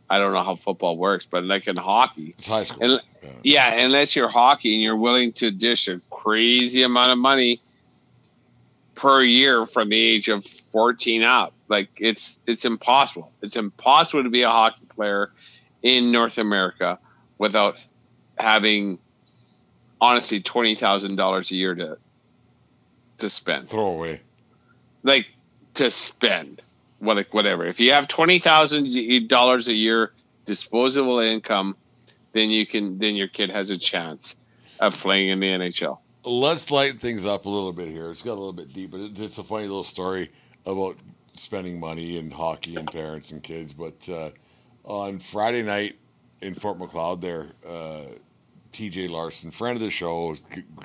I don't know how football works, but like in hockey, it's high school. and Yeah. yeah, unless you're hockey and you're willing to dish a crazy amount of money per year from the age of 14 up, like it's it's impossible. It's impossible to be a hockey player in North America without having honestly twenty thousand dollars a year to to spend Throw away. like to spend what like whatever if you have twenty thousand dollars a year disposable income then you can then your kid has a chance of playing in the nhl Let's lighten things up a little bit here. It's got a little bit deep, but it's a funny little story about spending money and hockey and parents and kids. But uh, on Friday night in Fort Macleod, there, uh, TJ Larson, friend of the show,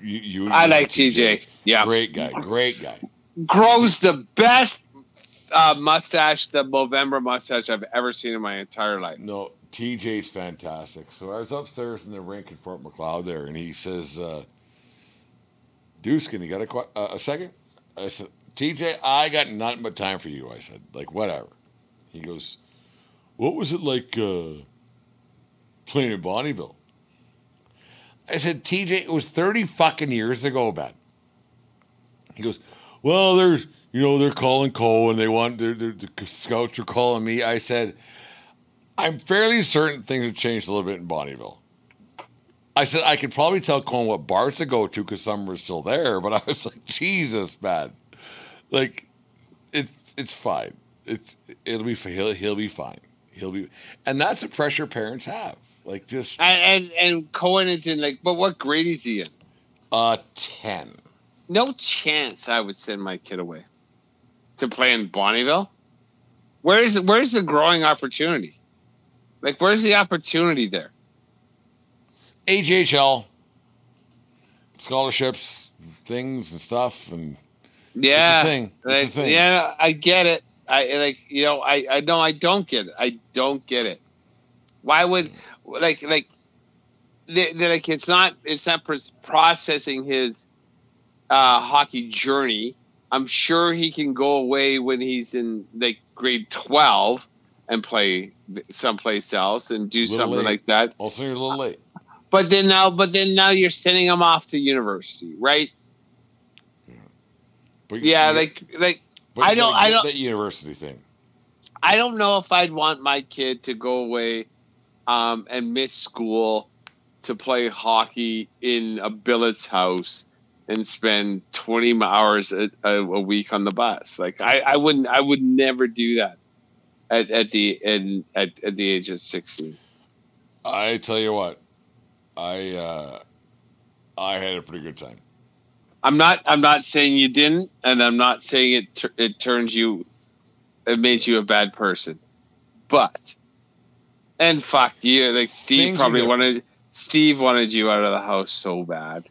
you, you i like tj yeah Great guy, great guy. grows the best uh, mustache the movember mustache i've ever seen in my entire life No, TJ's fantastic. So I was upstairs in the rink in Fort Macleod there, and he says, uh, "Duskin, you got a, que- uh, a second? I said, "TJ, I got nothing but time for you." I said, "Like whatever." He goes, "What was it like uh, playing in Bonnyville?" I said, "TJ, it was thirty fucking years ago, man." He goes, "Well, there's." You know, they're calling Cole and they want, they're, they're, the scouts are calling me. I said, I'm fairly certain things have changed a little bit in Bonnyville. I said I could probably tell Cohen what bars to go to because some were still there, but I was like, Jesus, man, like it's it's fine. It's it'll be he'll he'll be fine. He'll be, and that's the pressure parents have. Like just and and, and cohen is in like but what grade is he in a ten. no chance i would send my kid away to play in bonnyville where's where's the growing opportunity like where's the opportunity there AJHL scholarships, things and stuff, and yeah it's a thing. It's a thing. yeah, I get it. I like you know, I I know I don't get it. I don't get it. Why would like like the, the, like it's not it's not processing his uh, hockey journey. I'm sure he can go away when he's in like grade twelve and play someplace else and do something late. like that. Also, you're a little late. But then now, but then now you're sending him off to university, right? But Yeah, you- like like but I don't- I don't- that university thing. I don't know if I'd want my kid to go away um, and miss school to play hockey in a billet's house and spend 20 hours a, a, a week on the bus. Like I, I wouldn't, I would never do that at, at the in, at, at the age of 16. I tell you what, I uh, I had a pretty good time. I'm not, I'm not saying you didn't, and I'm not saying it, tur- it turns you it made you a bad person. But and fuck you, like Steve Things probably wanted Steve wanted you out of the house so bad.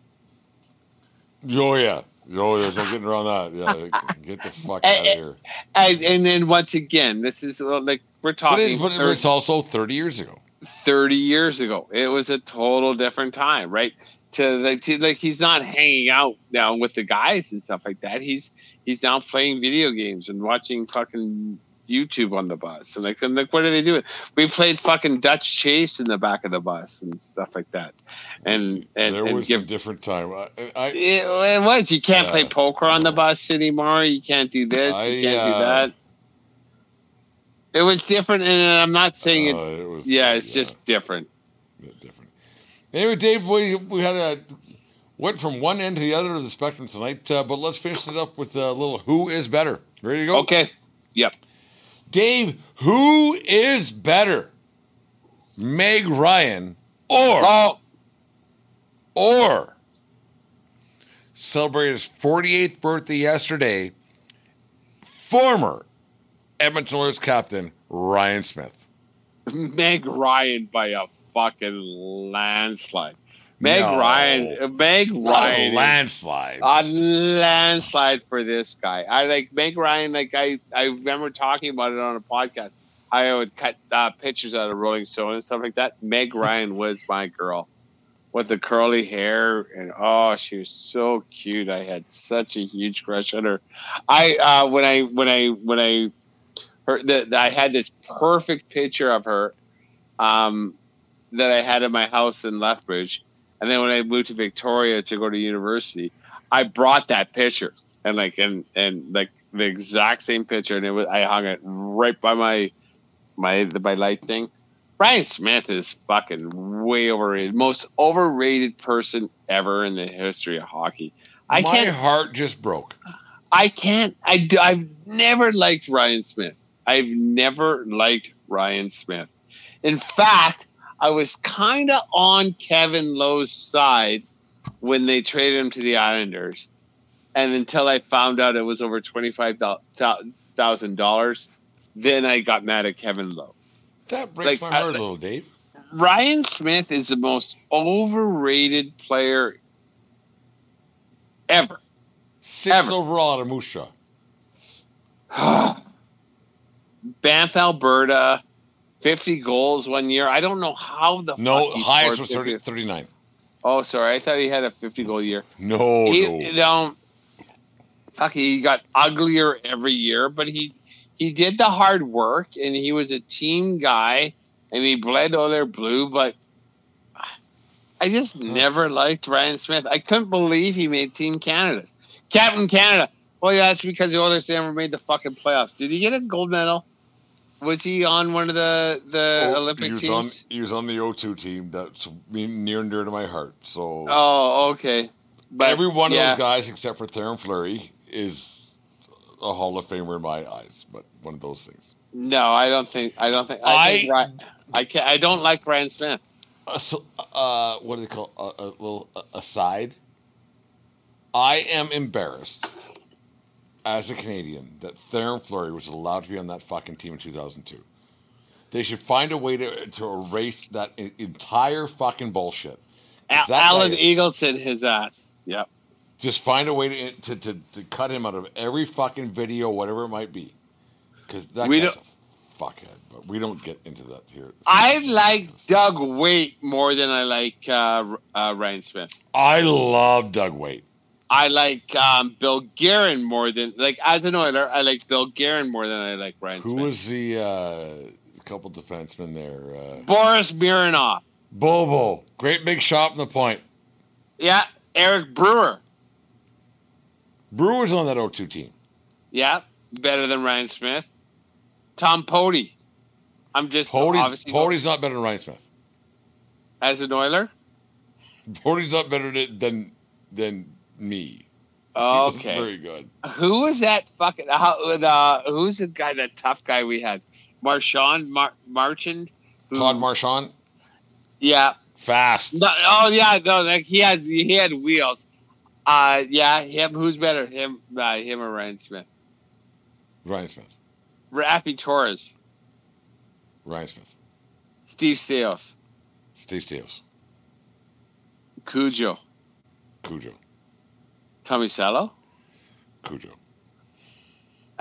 Oh yeah. Oh, there's no getting around that. Yeah, get the fuck Eh, out of here. And, and then once again, this is well, like we're But, talking it, but it's also 30 years ago. 30 years ago. It was a total different time, right? To like, to like, he's not hanging out now with the guys and stuff like that. He's he's now playing video games and watching fucking YouTube on the bus. And like, and like, what are they doing? We played fucking Dutch Chase in the back of the bus and stuff like that. And and, there and was give, a different time. I, I, it, it was. You can't play poker on the bus anymore. You can't do this. I, you can't uh, do that. It was different, and I'm not saying uh, it's. it was- yeah, it's just different. Anyway, Dave, we we had a went from one end to the other of the spectrum tonight, uh, but let's finish it up with a little "Who is better?" Ready to go? Okay. Yep. Dave, who is better, Meg Ryan or Oh, or celebrated his 48th birthday yesterday, former Edmonton Oilers captain Ryan Smyth. Meg Ryan by a fucking landslide. Meg No. Ryan, Meg Not Ryan, a landslide. a landslide for this guy. I like Meg Ryan. Like I, I remember talking about it on a podcast. I would cut uh, pictures out of Rolling Stone and stuff like that. Meg Ryan was my girl, with the curly hair and oh, she was so cute. I had such a huge crush on her. I uh, when I when I when I her that I had this perfect picture of her um, that I had in my house in Lethbridge, and then when I moved to Victoria to go to university, I brought that picture and like and and like the exact same picture, and it was I hung it right by my my my light thing. Brian Smith is fucking way overrated, most overrated person ever in the history of hockey. I My can't heart just broke. I can't. I do, I've never liked Ryan Smyth. I've never liked Ryan Smyth. In fact, I was kind of on Kevin Lowe's side when they traded him to the Islanders, and until I found out it was over twenty five thousand dollars, then I got mad at Kevin Lowe. That breaks Like, my heart a little, Dave. Ryan Smyth is the most overrated player ever. Six Ever. overall out of Moose Banff, Alberta, 50 goals one year. I don't know how the No, highest was 30, 39. Oh, sorry. I thought he had a 50 goal year. No, he, no. you know, fuck, he got uglier every year, but he he did the hard work and he was a team guy and he bled all their blue, but I just never liked Ryan Smyth. I couldn't believe he made Team Canada. Captain Canada. Well, yeah, that's because the Oilers never made the fucking playoffs. Did he get a gold medal? Was he on one of the the Oh, Olympic he was teams? on he was on the O2 team. That's near and dear to my heart. So oh, okay. But every one yeah. of those guys except for Theoren Fleury is a Hall of Famer in my eyes. But one of those things. No, I don't think. I don't think. I think I- Ry- I can I don't like Ryan Smyth. Uh, so, uh, what do they call a, a little uh, aside? I am embarrassed as a Canadian that Theoren Fleury was allowed to be on that fucking team in 2002. They should find a way to to erase that e- entire fucking bullshit. Al- That Alan is- Eagleson, his ass. Yep. Just find a way to to, to, to cut him out of every fucking video, whatever it might be, because that We guy's don't- a fuckhead. But we don't get into that here. I like Doug Weight more than I like uh, uh, Ryan Smyth. I love Doug Weight. I like um, Bill Guerin more than like as an Oiler. I like Bill Guerin more than I like Ryan Who Smith. was the uh, couple defensemen there? Uh, Boris Mironov. Bobo, great big shot in the point. Yeah, Eric Brewer. Brewers on that 0-2 team. Yeah, better than Ryan Smyth. Tom Poti. I'm just Poti's, obviously Poti's not better than Ryan Smyth. as an Oiler. Poti's not better than than, than me. Okay. Very good. Who was that fucking? How, uh, who's the guy? That tough guy we had, Marchant, Mar- Marchant. who- Todd Marchant, Yeah. fast. No, oh yeah. No, like he had he had wheels. Uh, yeah. Him. Who's better? Him. Uh, him or Ryan Smyth? Ryan Smyth. Raffi Torres, Ryan Smyth, Steve Sales, Steve Steels, Cujo, Cujo, Tommy Salo. Cujo.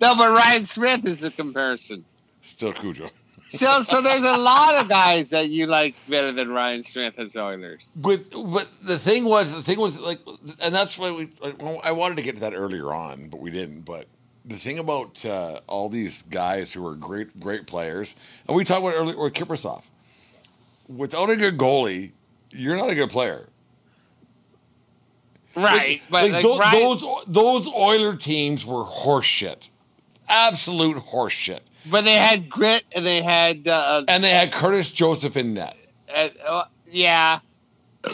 no, but Ryan Smyth is the comparison. Still Cujo. So, so there's a lot of guys that you like better than Ryan Smyth as Oilers. But but the thing was the thing was like, and that's why we. I wanted to get to that earlier on, but we didn't. But the thing about uh, all these guys who are great great players, and we talked about earlier with Kiprusoff. Without a good goalie, you're not a good player. Right, Like, but like like those, Ryan- those those Oiler teams were horseshit, absolute horseshit. but they had grit and they had uh, And they had Curtis Joseph in net. uh, uh, yeah.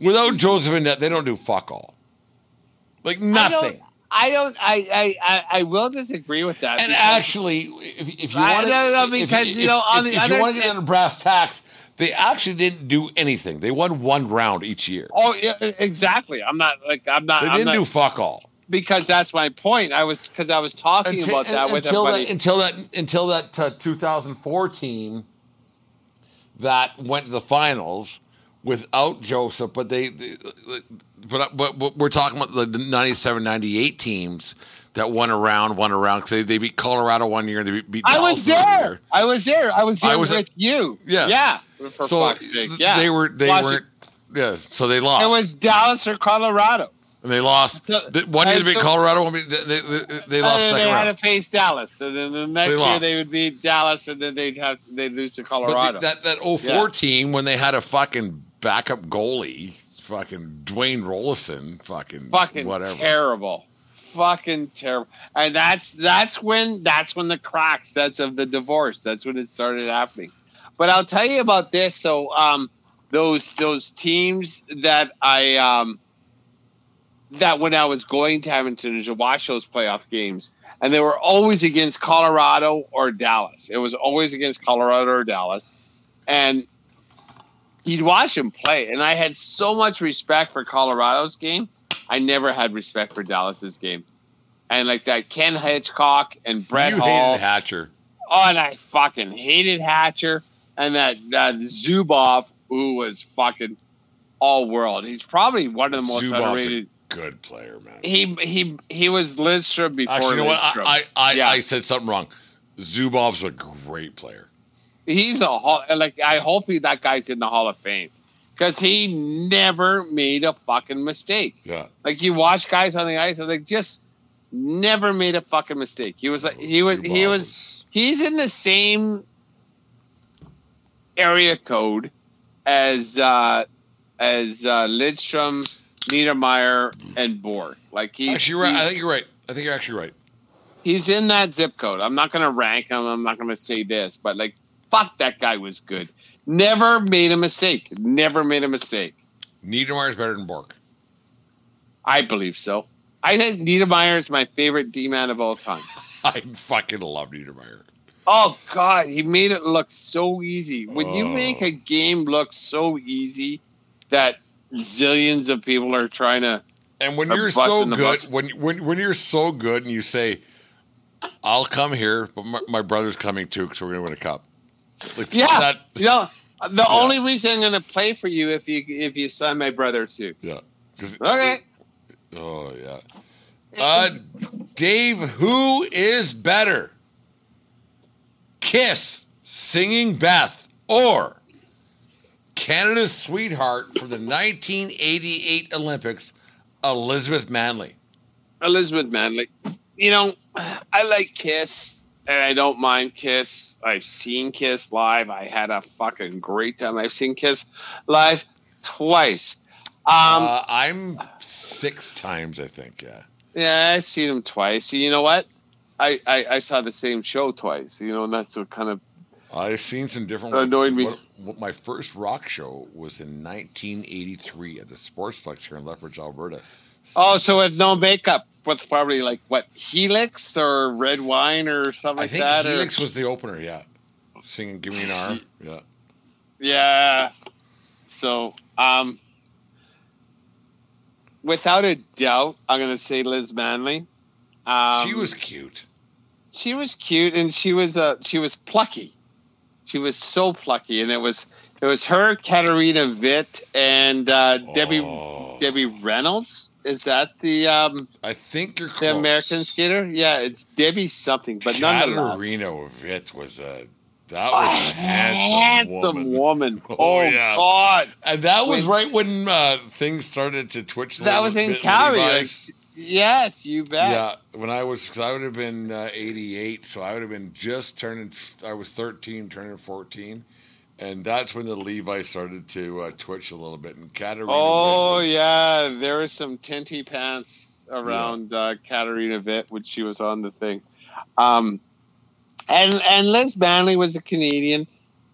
Without Joseph in net, they don't do fuck all. Like nothing. I don't. I I I, I will disagree with that. And actually, if, if you want no, no, to, because, you know, on the if other you want to get into brass tacks, they actually didn't do anything. They won one round each year. oh, yeah, exactly. I'm not like I'm not. They I'm didn't not, do fuck all because that's my point. I was because I was talking until, about that with until everybody. that until that until that uh, 2004 team that went to the finals without Joseph. But they, they but, but but we're talking about the 97, 98 teams that won around, won around because they, they beat Colorado one year and they beat, beat I was there. year. I was there. I was I there was at- with you. Yeah. Yeah. For so fuck's sake. Yeah. they were they Washington- weren't yeah so they lost It was Dallas or Colorado. and they lost So- the, one year and they beat so- Colorado one year they, they, they, they lost and then second they had round to face Dallas, and then the next They year lost. they would beat Dallas, and then they'd have they'd lose to but Colorado. the, that that 04 Yeah. team when they had a fucking backup goalie fucking Dwayne Roloson fucking fucking whatever terrible, fucking terrible. And that's that's when that's when the cracks. That's of the divorce. That's when it started happening. But I'll tell you about this. So um, those those teams that I um, that when I was going to Edmonton to watch those playoff games, and they were always against Colorado or Dallas. It was always against Colorado or Dallas, and you'd watch them play, and I had so much respect for Colorado's game. I never had respect for Dallas's game, and like that Ken Hitchcock and Brett you Hull. hated Hatcher Oh, and I fucking hated Hatcher and that that Zubov, who was fucking all world. He's probably one of the most Zubov's a underrated. good player man He he he was Lidstrom before actually you know what I I, Yeah. I said something wrong Zubov's a great player He's a like I hope he, that guy's in the Hall of Fame because he never made a fucking mistake. yeah Like you watch guys on the ice, and they just never made a fucking mistake. He was like he was he Zubov was he's in the same area code as uh as uh Lidstrom, Niedermayer, and Bourque. Like he's actually you're right I think you're right I think you're actually right he's in that zip code. I'm not gonna rank him. I'm not gonna say this, but like, fuck, that guy was good. Never made a mistake. Never made a mistake. Niedermayer is better than Bourque I believe so. I think Niedermayer is my favorite D man of all time. I fucking love Niedermayer Oh God, he made it look so easy. When you Oh. make a game look so easy that zillions of people are trying to And when you're so good, bus. when when when you're so good, and you say, "I'll come here," but my, my brother's coming too because we're gonna win a cup. Like, Yeah. that- you know the only reason I'm gonna play for you if you if you sign my brother too. Yeah. Okay. Oh yeah. Uh, Dave, who is better? Kiss, singing Beth, or Canada's sweetheart for the 1988 Olympics, Elizabeth Manley? Elizabeth Manley. You know, I like Kiss, and I don't mind Kiss. I've seen Kiss live. I had a fucking great time. I've seen Kiss live twice. Um, uh, I'm six times, I think. Yeah. yeah, I've seen them twice. You know what? I, I, I saw the same show twice. You know, and that's what kind of I've seen some different Annoyed me. What- what- my first rock show was in 1983 at the Sportsplex here in Lethbridge, Alberta. oh, so with no makeup, with probably like what Helix or red wine or something I like think that. or- Helix was the opener. Yeah, singing "Give Me an Arm." Yeah, Yeah. So, um, without a doubt, I'm going to say Liz Manley. Um, she was cute. she was cute and she was uh she was plucky. She was so plucky, and it was it was her, Katarina Witt, and uh, Debbie Oh, Debbie Reynolds. Is that the um I think you're the close. American skater? Yeah, it's Debbie something, but nonetheless, Katarina Witt was a that a was a handsome, handsome woman. woman. Oh, Oh, yeah. God, And that was When- right when uh, things started to twitch. a that was in Calgary. Like. Yes, you bet. Yeah, when I was, because I would have been uh, 88, so I would have been just turning, I was 13, turning 14. And that's when the Levi started to uh, twitch a little bit. And Katarina. Oh was- yeah, there was some tinty pants around uh, Katarina Witt when she was on the thing, um, and and Liz Manley was a Canadian,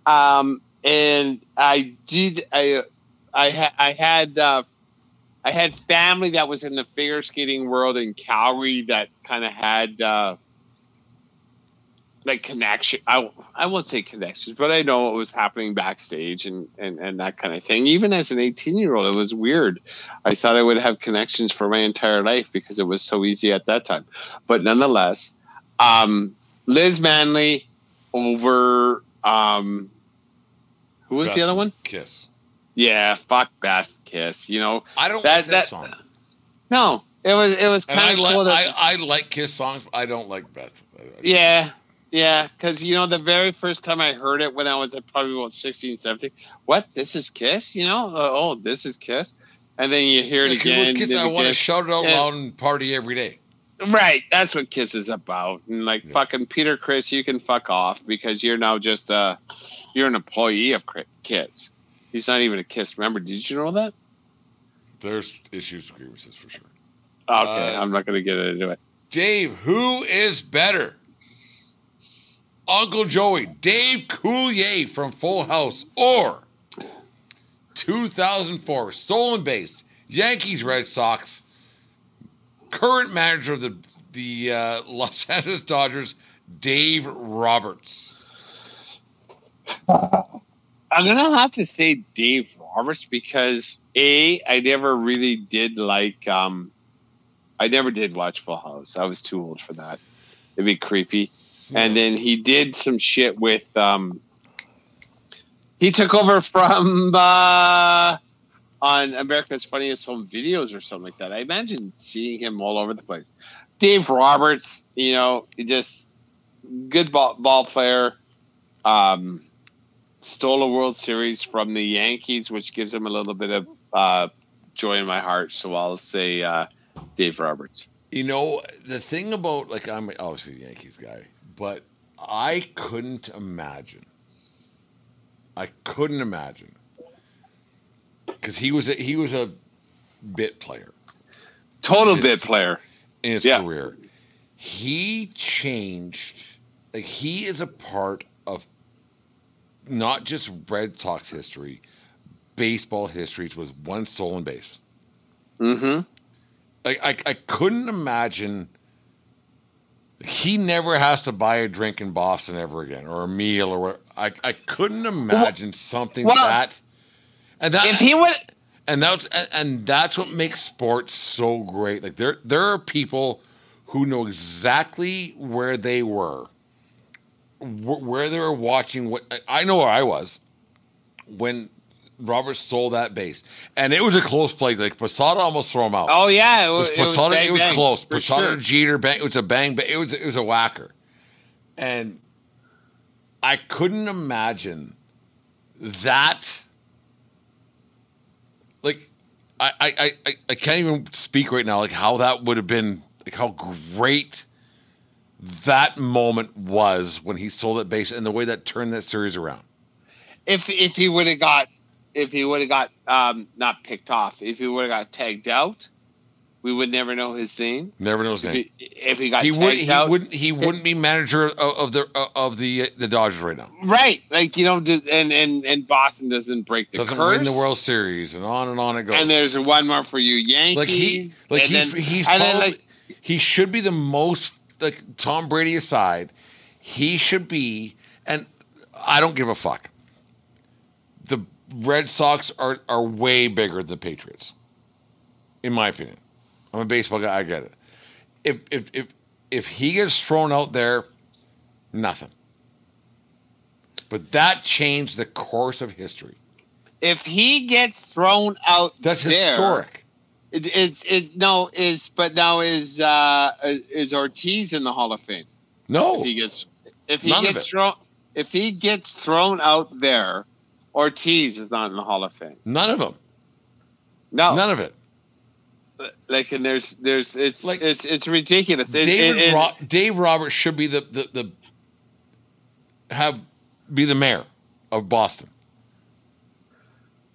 um, and I did I I ha- I had uh, I had family that was in the figure skating world in Calgary that kind of had. Uh, like connection I, I won't say connections but i know what was happening backstage and, and and that kind of thing even as an 18 year old it was weird i thought i would have connections for my entire life because it was so easy at that time but nonetheless um, liz manley over um, who was the other one Kiss. Yeah fuck beth kiss you know I don't That- like that, that- song. no it was it was And kind I, of like cool that, I, I like Kiss songs, but I don't like Beth. I- I- Yeah, yeah. Because, you know, the very first time I heard it when I was at probably about 16, 17, what? This is Kiss? You know? Uh, oh, this is Kiss? And then you hear it again. Kiss, I want to shout it out Yeah. loud and party every day. Right. That's what Kiss is about. And like Yeah. fucking Peter Criss, you can fuck off because you're now just uh you're an employee of Kiss. He's not even a Kiss Remember, Did you know that? There's issues, with grievances for sure. Okay, Uh, I'm not going to get into it. Dave, who is better? Uncle Joey, Dave Coulier from Full House, or 2004 stolen base Yankees Red Sox current manager of the the uh, Los Angeles Dodgers, Dave Roberts. I'm gonna have to say Dave Roberts because a I never really did like um I never did watch Full House. I was too old for that. It'd be creepy. And then he did some shit with um he took over from uh on America's Funniest Home Videos or something like that. I imagine seeing him all over the place. Dave Roberts, you know, just good ball, ball player. Um, stole a World Series from the Yankees, which gives him a little bit of uh, joy in my heart. So I'll say uh, Dave Roberts. You know, the thing about like I'm obviously a Yankees guy, but I couldn't imagine. I couldn't imagine because he was a, he was a bit player Total bit player. in his Yeah. career. He changed. Like he is a part not just Red Sox history, baseball history with one stolen base. Mm-hmm. like I, I couldn't imagine he never has to buy a drink in Boston ever again or a meal or what I, I couldn't imagine something well, that and that If he would, and that's and, that's what makes sports so great like there there are people who know exactly where they were where they were watching what I know where I was when Robert stole that base and it was a close play like Posada almost threw him out oh yeah, it was, it was, Posada, bang, it was bang, close. Posada sure. Jeter bang. It was a bang. But it was it was a whacker, and I couldn't imagine that. Like, I, I- I I can't even speak right now. Like how that would have been. Like how great that moment was when he stole that base and the way that turned that series around. If if he would have got, if he would have got um, not picked off, if he would have got tagged out, we would never know his name. Never knows If name. he, if he got He tagged would. He out, wouldn't. He wouldn't be manager of, of the of the the Dodgers right now. right? Like you know, and and and Boston doesn't break the doesn't curse. win the World Series, and on and on it goes. And there's one more for you, Yankees. like he, like and he's then- and then, like he should be the most like Tom Brady aside, he should be, and I don't give a fuck. The Red Sox are are way bigger than the Patriots, in my opinion. I'm a baseball guy. I get it. If if if if he gets thrown out there, nothing. But that changed the course of history. If he gets thrown out, That's there, historic. It, it's it's no is but now is uh is Ortiz in the Hall of Fame? No, If he gets if he None gets thrown if he gets thrown out there, Ortiz is not in the Hall of Fame. none of them. No, None of it. like and there's there's it's Like, it's it's ridiculous. It- David it- it- Ro- Dave Roberts should be the, the the have be the mayor of Boston.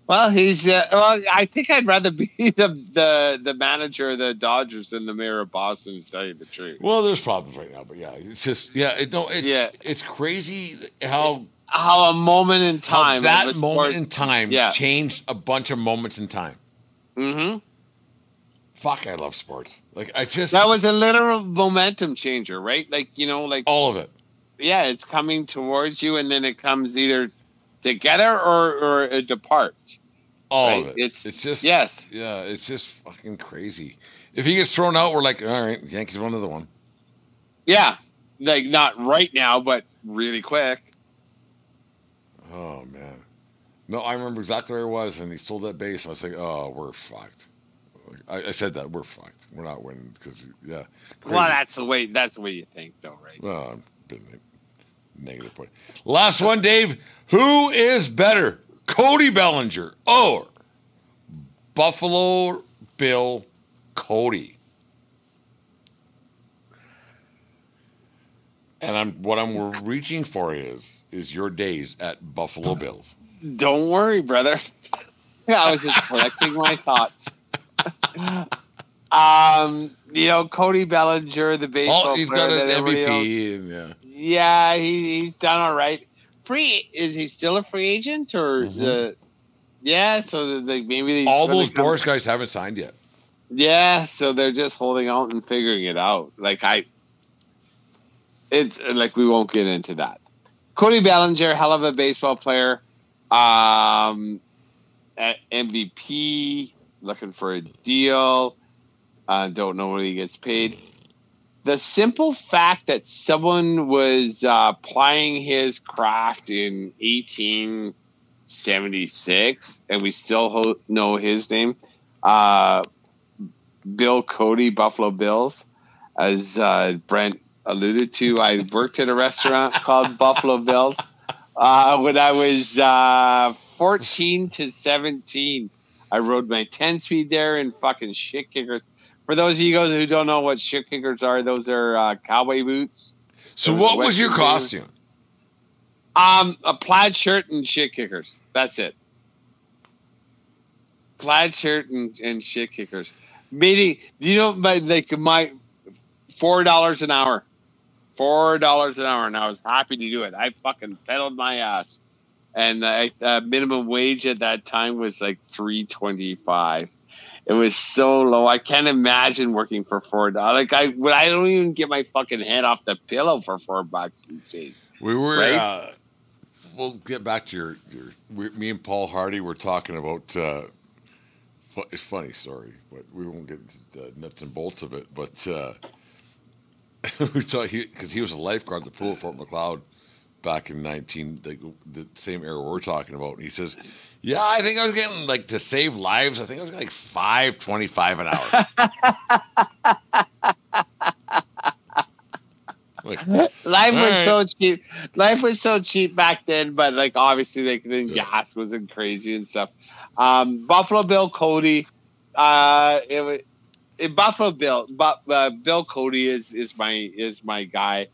Well, he's uh, well. I think I'd rather be the the the manager of the Dodgers than the mayor of Boston. To tell you the truth, Well, there's problems right now, but yeah, it's just yeah, it, no, it's Yeah. it's crazy how, how a moment in time that moment sports- in time yeah. changed a bunch of moments in time. Mm-hmm. Fuck, I love sports. Like I just That was a literal momentum changer, right? Like you know, like all of it. yeah, it's coming towards you, and then it comes either together or or it departs. All Right, of it. it's- it's just Yes, yeah, it's just fucking crazy. If he gets thrown out, we're like, all right, Yankees won another one. yeah, like not right now, but really quick. Oh man, no, I remember exactly where it was, and he stole that base. And I was like, oh, we're fucked. I, I said that we're fucked. We're not winning because yeah. Well, that's the way. That's the way you think, though, right? Well, I've been negative point. Last one, Dave. Who is better, Cody Bellinger or Buffalo Bill Cody? And I'm what I'm reaching for is is your days at Buffalo Bills. Don't worry, brother. I was just collecting my thoughts. um, you know, Cody Bellinger, the baseball Oh, he's player got an that everybody knows. MVP, and yeah, Yeah, he, he's done all right. Free is he still a free agent or Mhm. the? Yeah, so the, the, maybe all those come- Boras guys haven't signed yet. Yeah, so they're just holding out and figuring it out. Like I, it's like we won't get into that. Cody Bellinger, hell of a baseball player, um, MVP, looking for a deal. Uh, don't know what he gets paid. The simple fact that someone was uh, plying his craft in 1876 and we still ho- know his name. Uh, Bill Cody, Buffalo Bills. As uh, Brent alluded to, I worked at a restaurant called Buffalo Bills uh, when I was uh, 14 to 17. I rode my 10 speed there in fucking shit kickers. For those of you guys who don't know what shit kickers are, those are uh, cowboy boots. So, Those what was your Western costume? Um, a plaid shirt and shit kickers. That's it. Plaid shirt and, and shit kickers. Meaning, you know, my like my four dollars an hour, four dollars an hour, and I was happy to do it. I fucking pedaled my ass, and the uh, minimum wage at that time was like three twenty five. It was so low. I can't imagine working for four dollars. Like I, I don't even get my fucking head off the pillow for four bucks these days. We were. Right? Uh, we'll get back to your your. We, me and Paul Hardy were talking about. Uh, fu- it's funny story, but we won't get into the nuts and bolts of it. But uh, we talked because he, was a lifeguard at the pool at Fort Macleod back in nineteen the, the same era we're talking about. And he says, "Yeah, I think I was getting like to save lives. I think I was getting like five twenty five an hour." like, Life was right. so cheap. Life was so cheap back then, but like obviously, like then Yeah. gas wasn't crazy and stuff. Um, Buffalo Bill Cody, uh, it, wa- it, Buffalo Bill, but uh, Bill Cody is is my is my guy,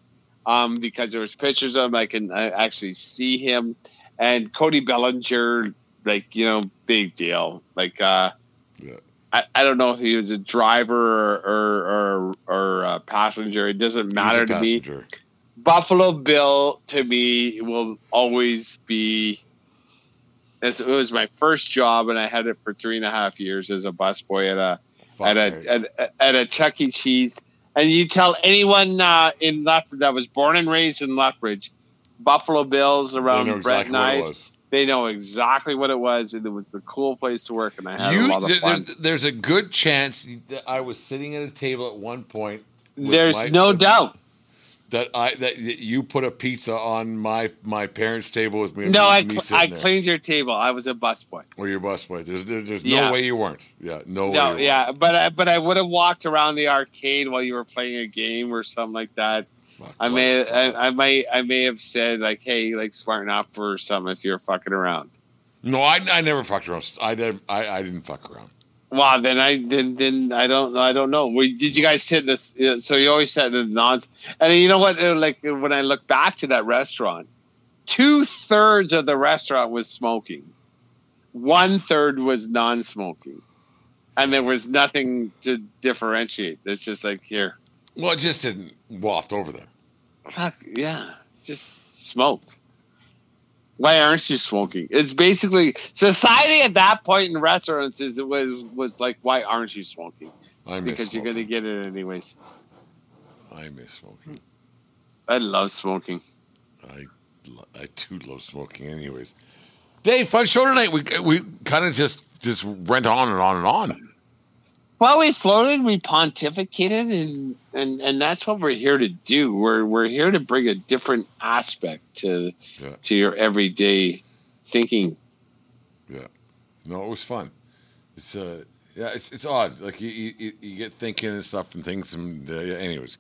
um, because there was pictures of him. I can actually see him, and Cody Bellinger, like you know, big deal. Like uh, Yeah. I, I don't know if he was a driver or or or, or a passenger. It doesn't he was a matter to me. Buffalo Bill to me will always be. It was my first job, and I had it for three and a half years as a busboy at a Fuck, at a, at a at a Chuck E. Cheese. And you tell anyone uh, in Lethbridge that was born and raised in Lethbridge, Buffalo Bills around know Brett exactly what it Nyes, was. they know exactly what it was, and it was the cool place to work, and I had a lot of there- fun. there's, there's a good chance that I was sitting at a table at one point There's my- no doubt. That I that you put a pizza on my my parents' table with me. No, I me cl- I there. cleaned your table. I was a busboy. Or your busboy. There's there, there's Yeah. no way you weren't. Yeah, no, way. No, yeah, but I, but I would have walked around the arcade while you were playing a game or something like that. Fuck, I may. I, I might I may have said like, hey, like smarten up or something if you're fucking around. No, I, I never fucked around. I did. I, I didn't fuck around. Well, then I then then I don't I don't know. We, did you guys sit in this? uh, So you always sat in the non. And you know what? uh, Like when I look back to that restaurant, two thirds of the restaurant was smoking, one third was non-smoking, and there was nothing to differentiate. It's just like here, Well, it just didn't waft over there. fuck yeah, just smoke. Why aren't you smoking? It's basically society at that point in restaurants is it was was like, why aren't you smoking? I miss because you're gonna get it anyways. I miss smoking. I love smoking. I I too love smoking. Anyways, Dave, fun show tonight. We we kind of just just went on and on and on. Well, we floated, we pontificated, and and and that's what we're here to do. We're we're here to bring a different aspect to Yeah. to your everyday thinking. Yeah, no, it was fun. It's uh yeah, it's it's odd. Like you you, you get thinking and stuff and things. And uh, yeah, anyways,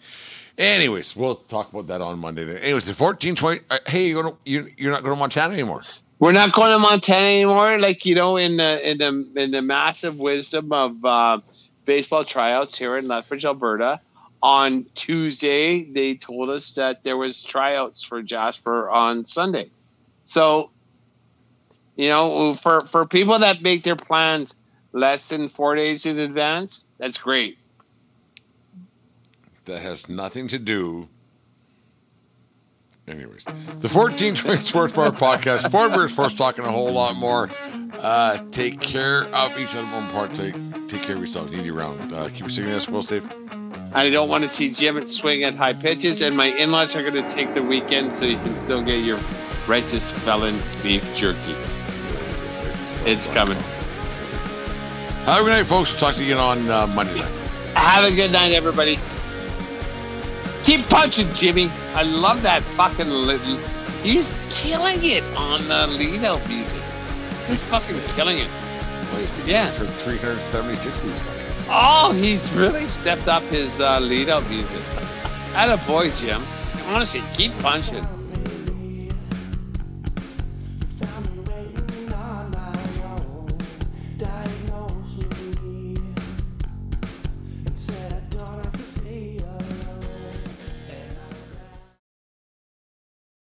anyways, we'll talk about that on Monday. Then. Anyways, the fourteen twenty. Uh, hey, you're gonna you you're not going to Montana anymore. We're not going to Montana anymore. Like you know, in the in the in the massive wisdom of uh, baseball tryouts here in Lethbridge, Alberta. On Tuesday, they told us that there was tryouts for Jasper on Sunday. So, you know, for for people that make their plans less than four days in advance, that's great. That has nothing to do. Anyways, the 1420 Sports Bar Podcast, Fort Beer Sports talking a whole lot more. Uh, take care of each other. One part. Take take care of yourself. Need you around. Uh, keep your sickness well, Steve. I don't want to see Jim swing at high pitches, and my in-laws are going to take the weekend so you can still get your righteous felon beef jerky. It's coming. Have a good night, folks. Talk to you again on uh, Monday night. Have a good night, everybody. Keep punching, Jimmy. I love that fucking. Li- he's killing it on the lead out music. Just fucking killing it. Yeah. For 376 these. Oh, he's really stepped up his uh, lead out music. Atta boy, Jim. Honestly, keep punching.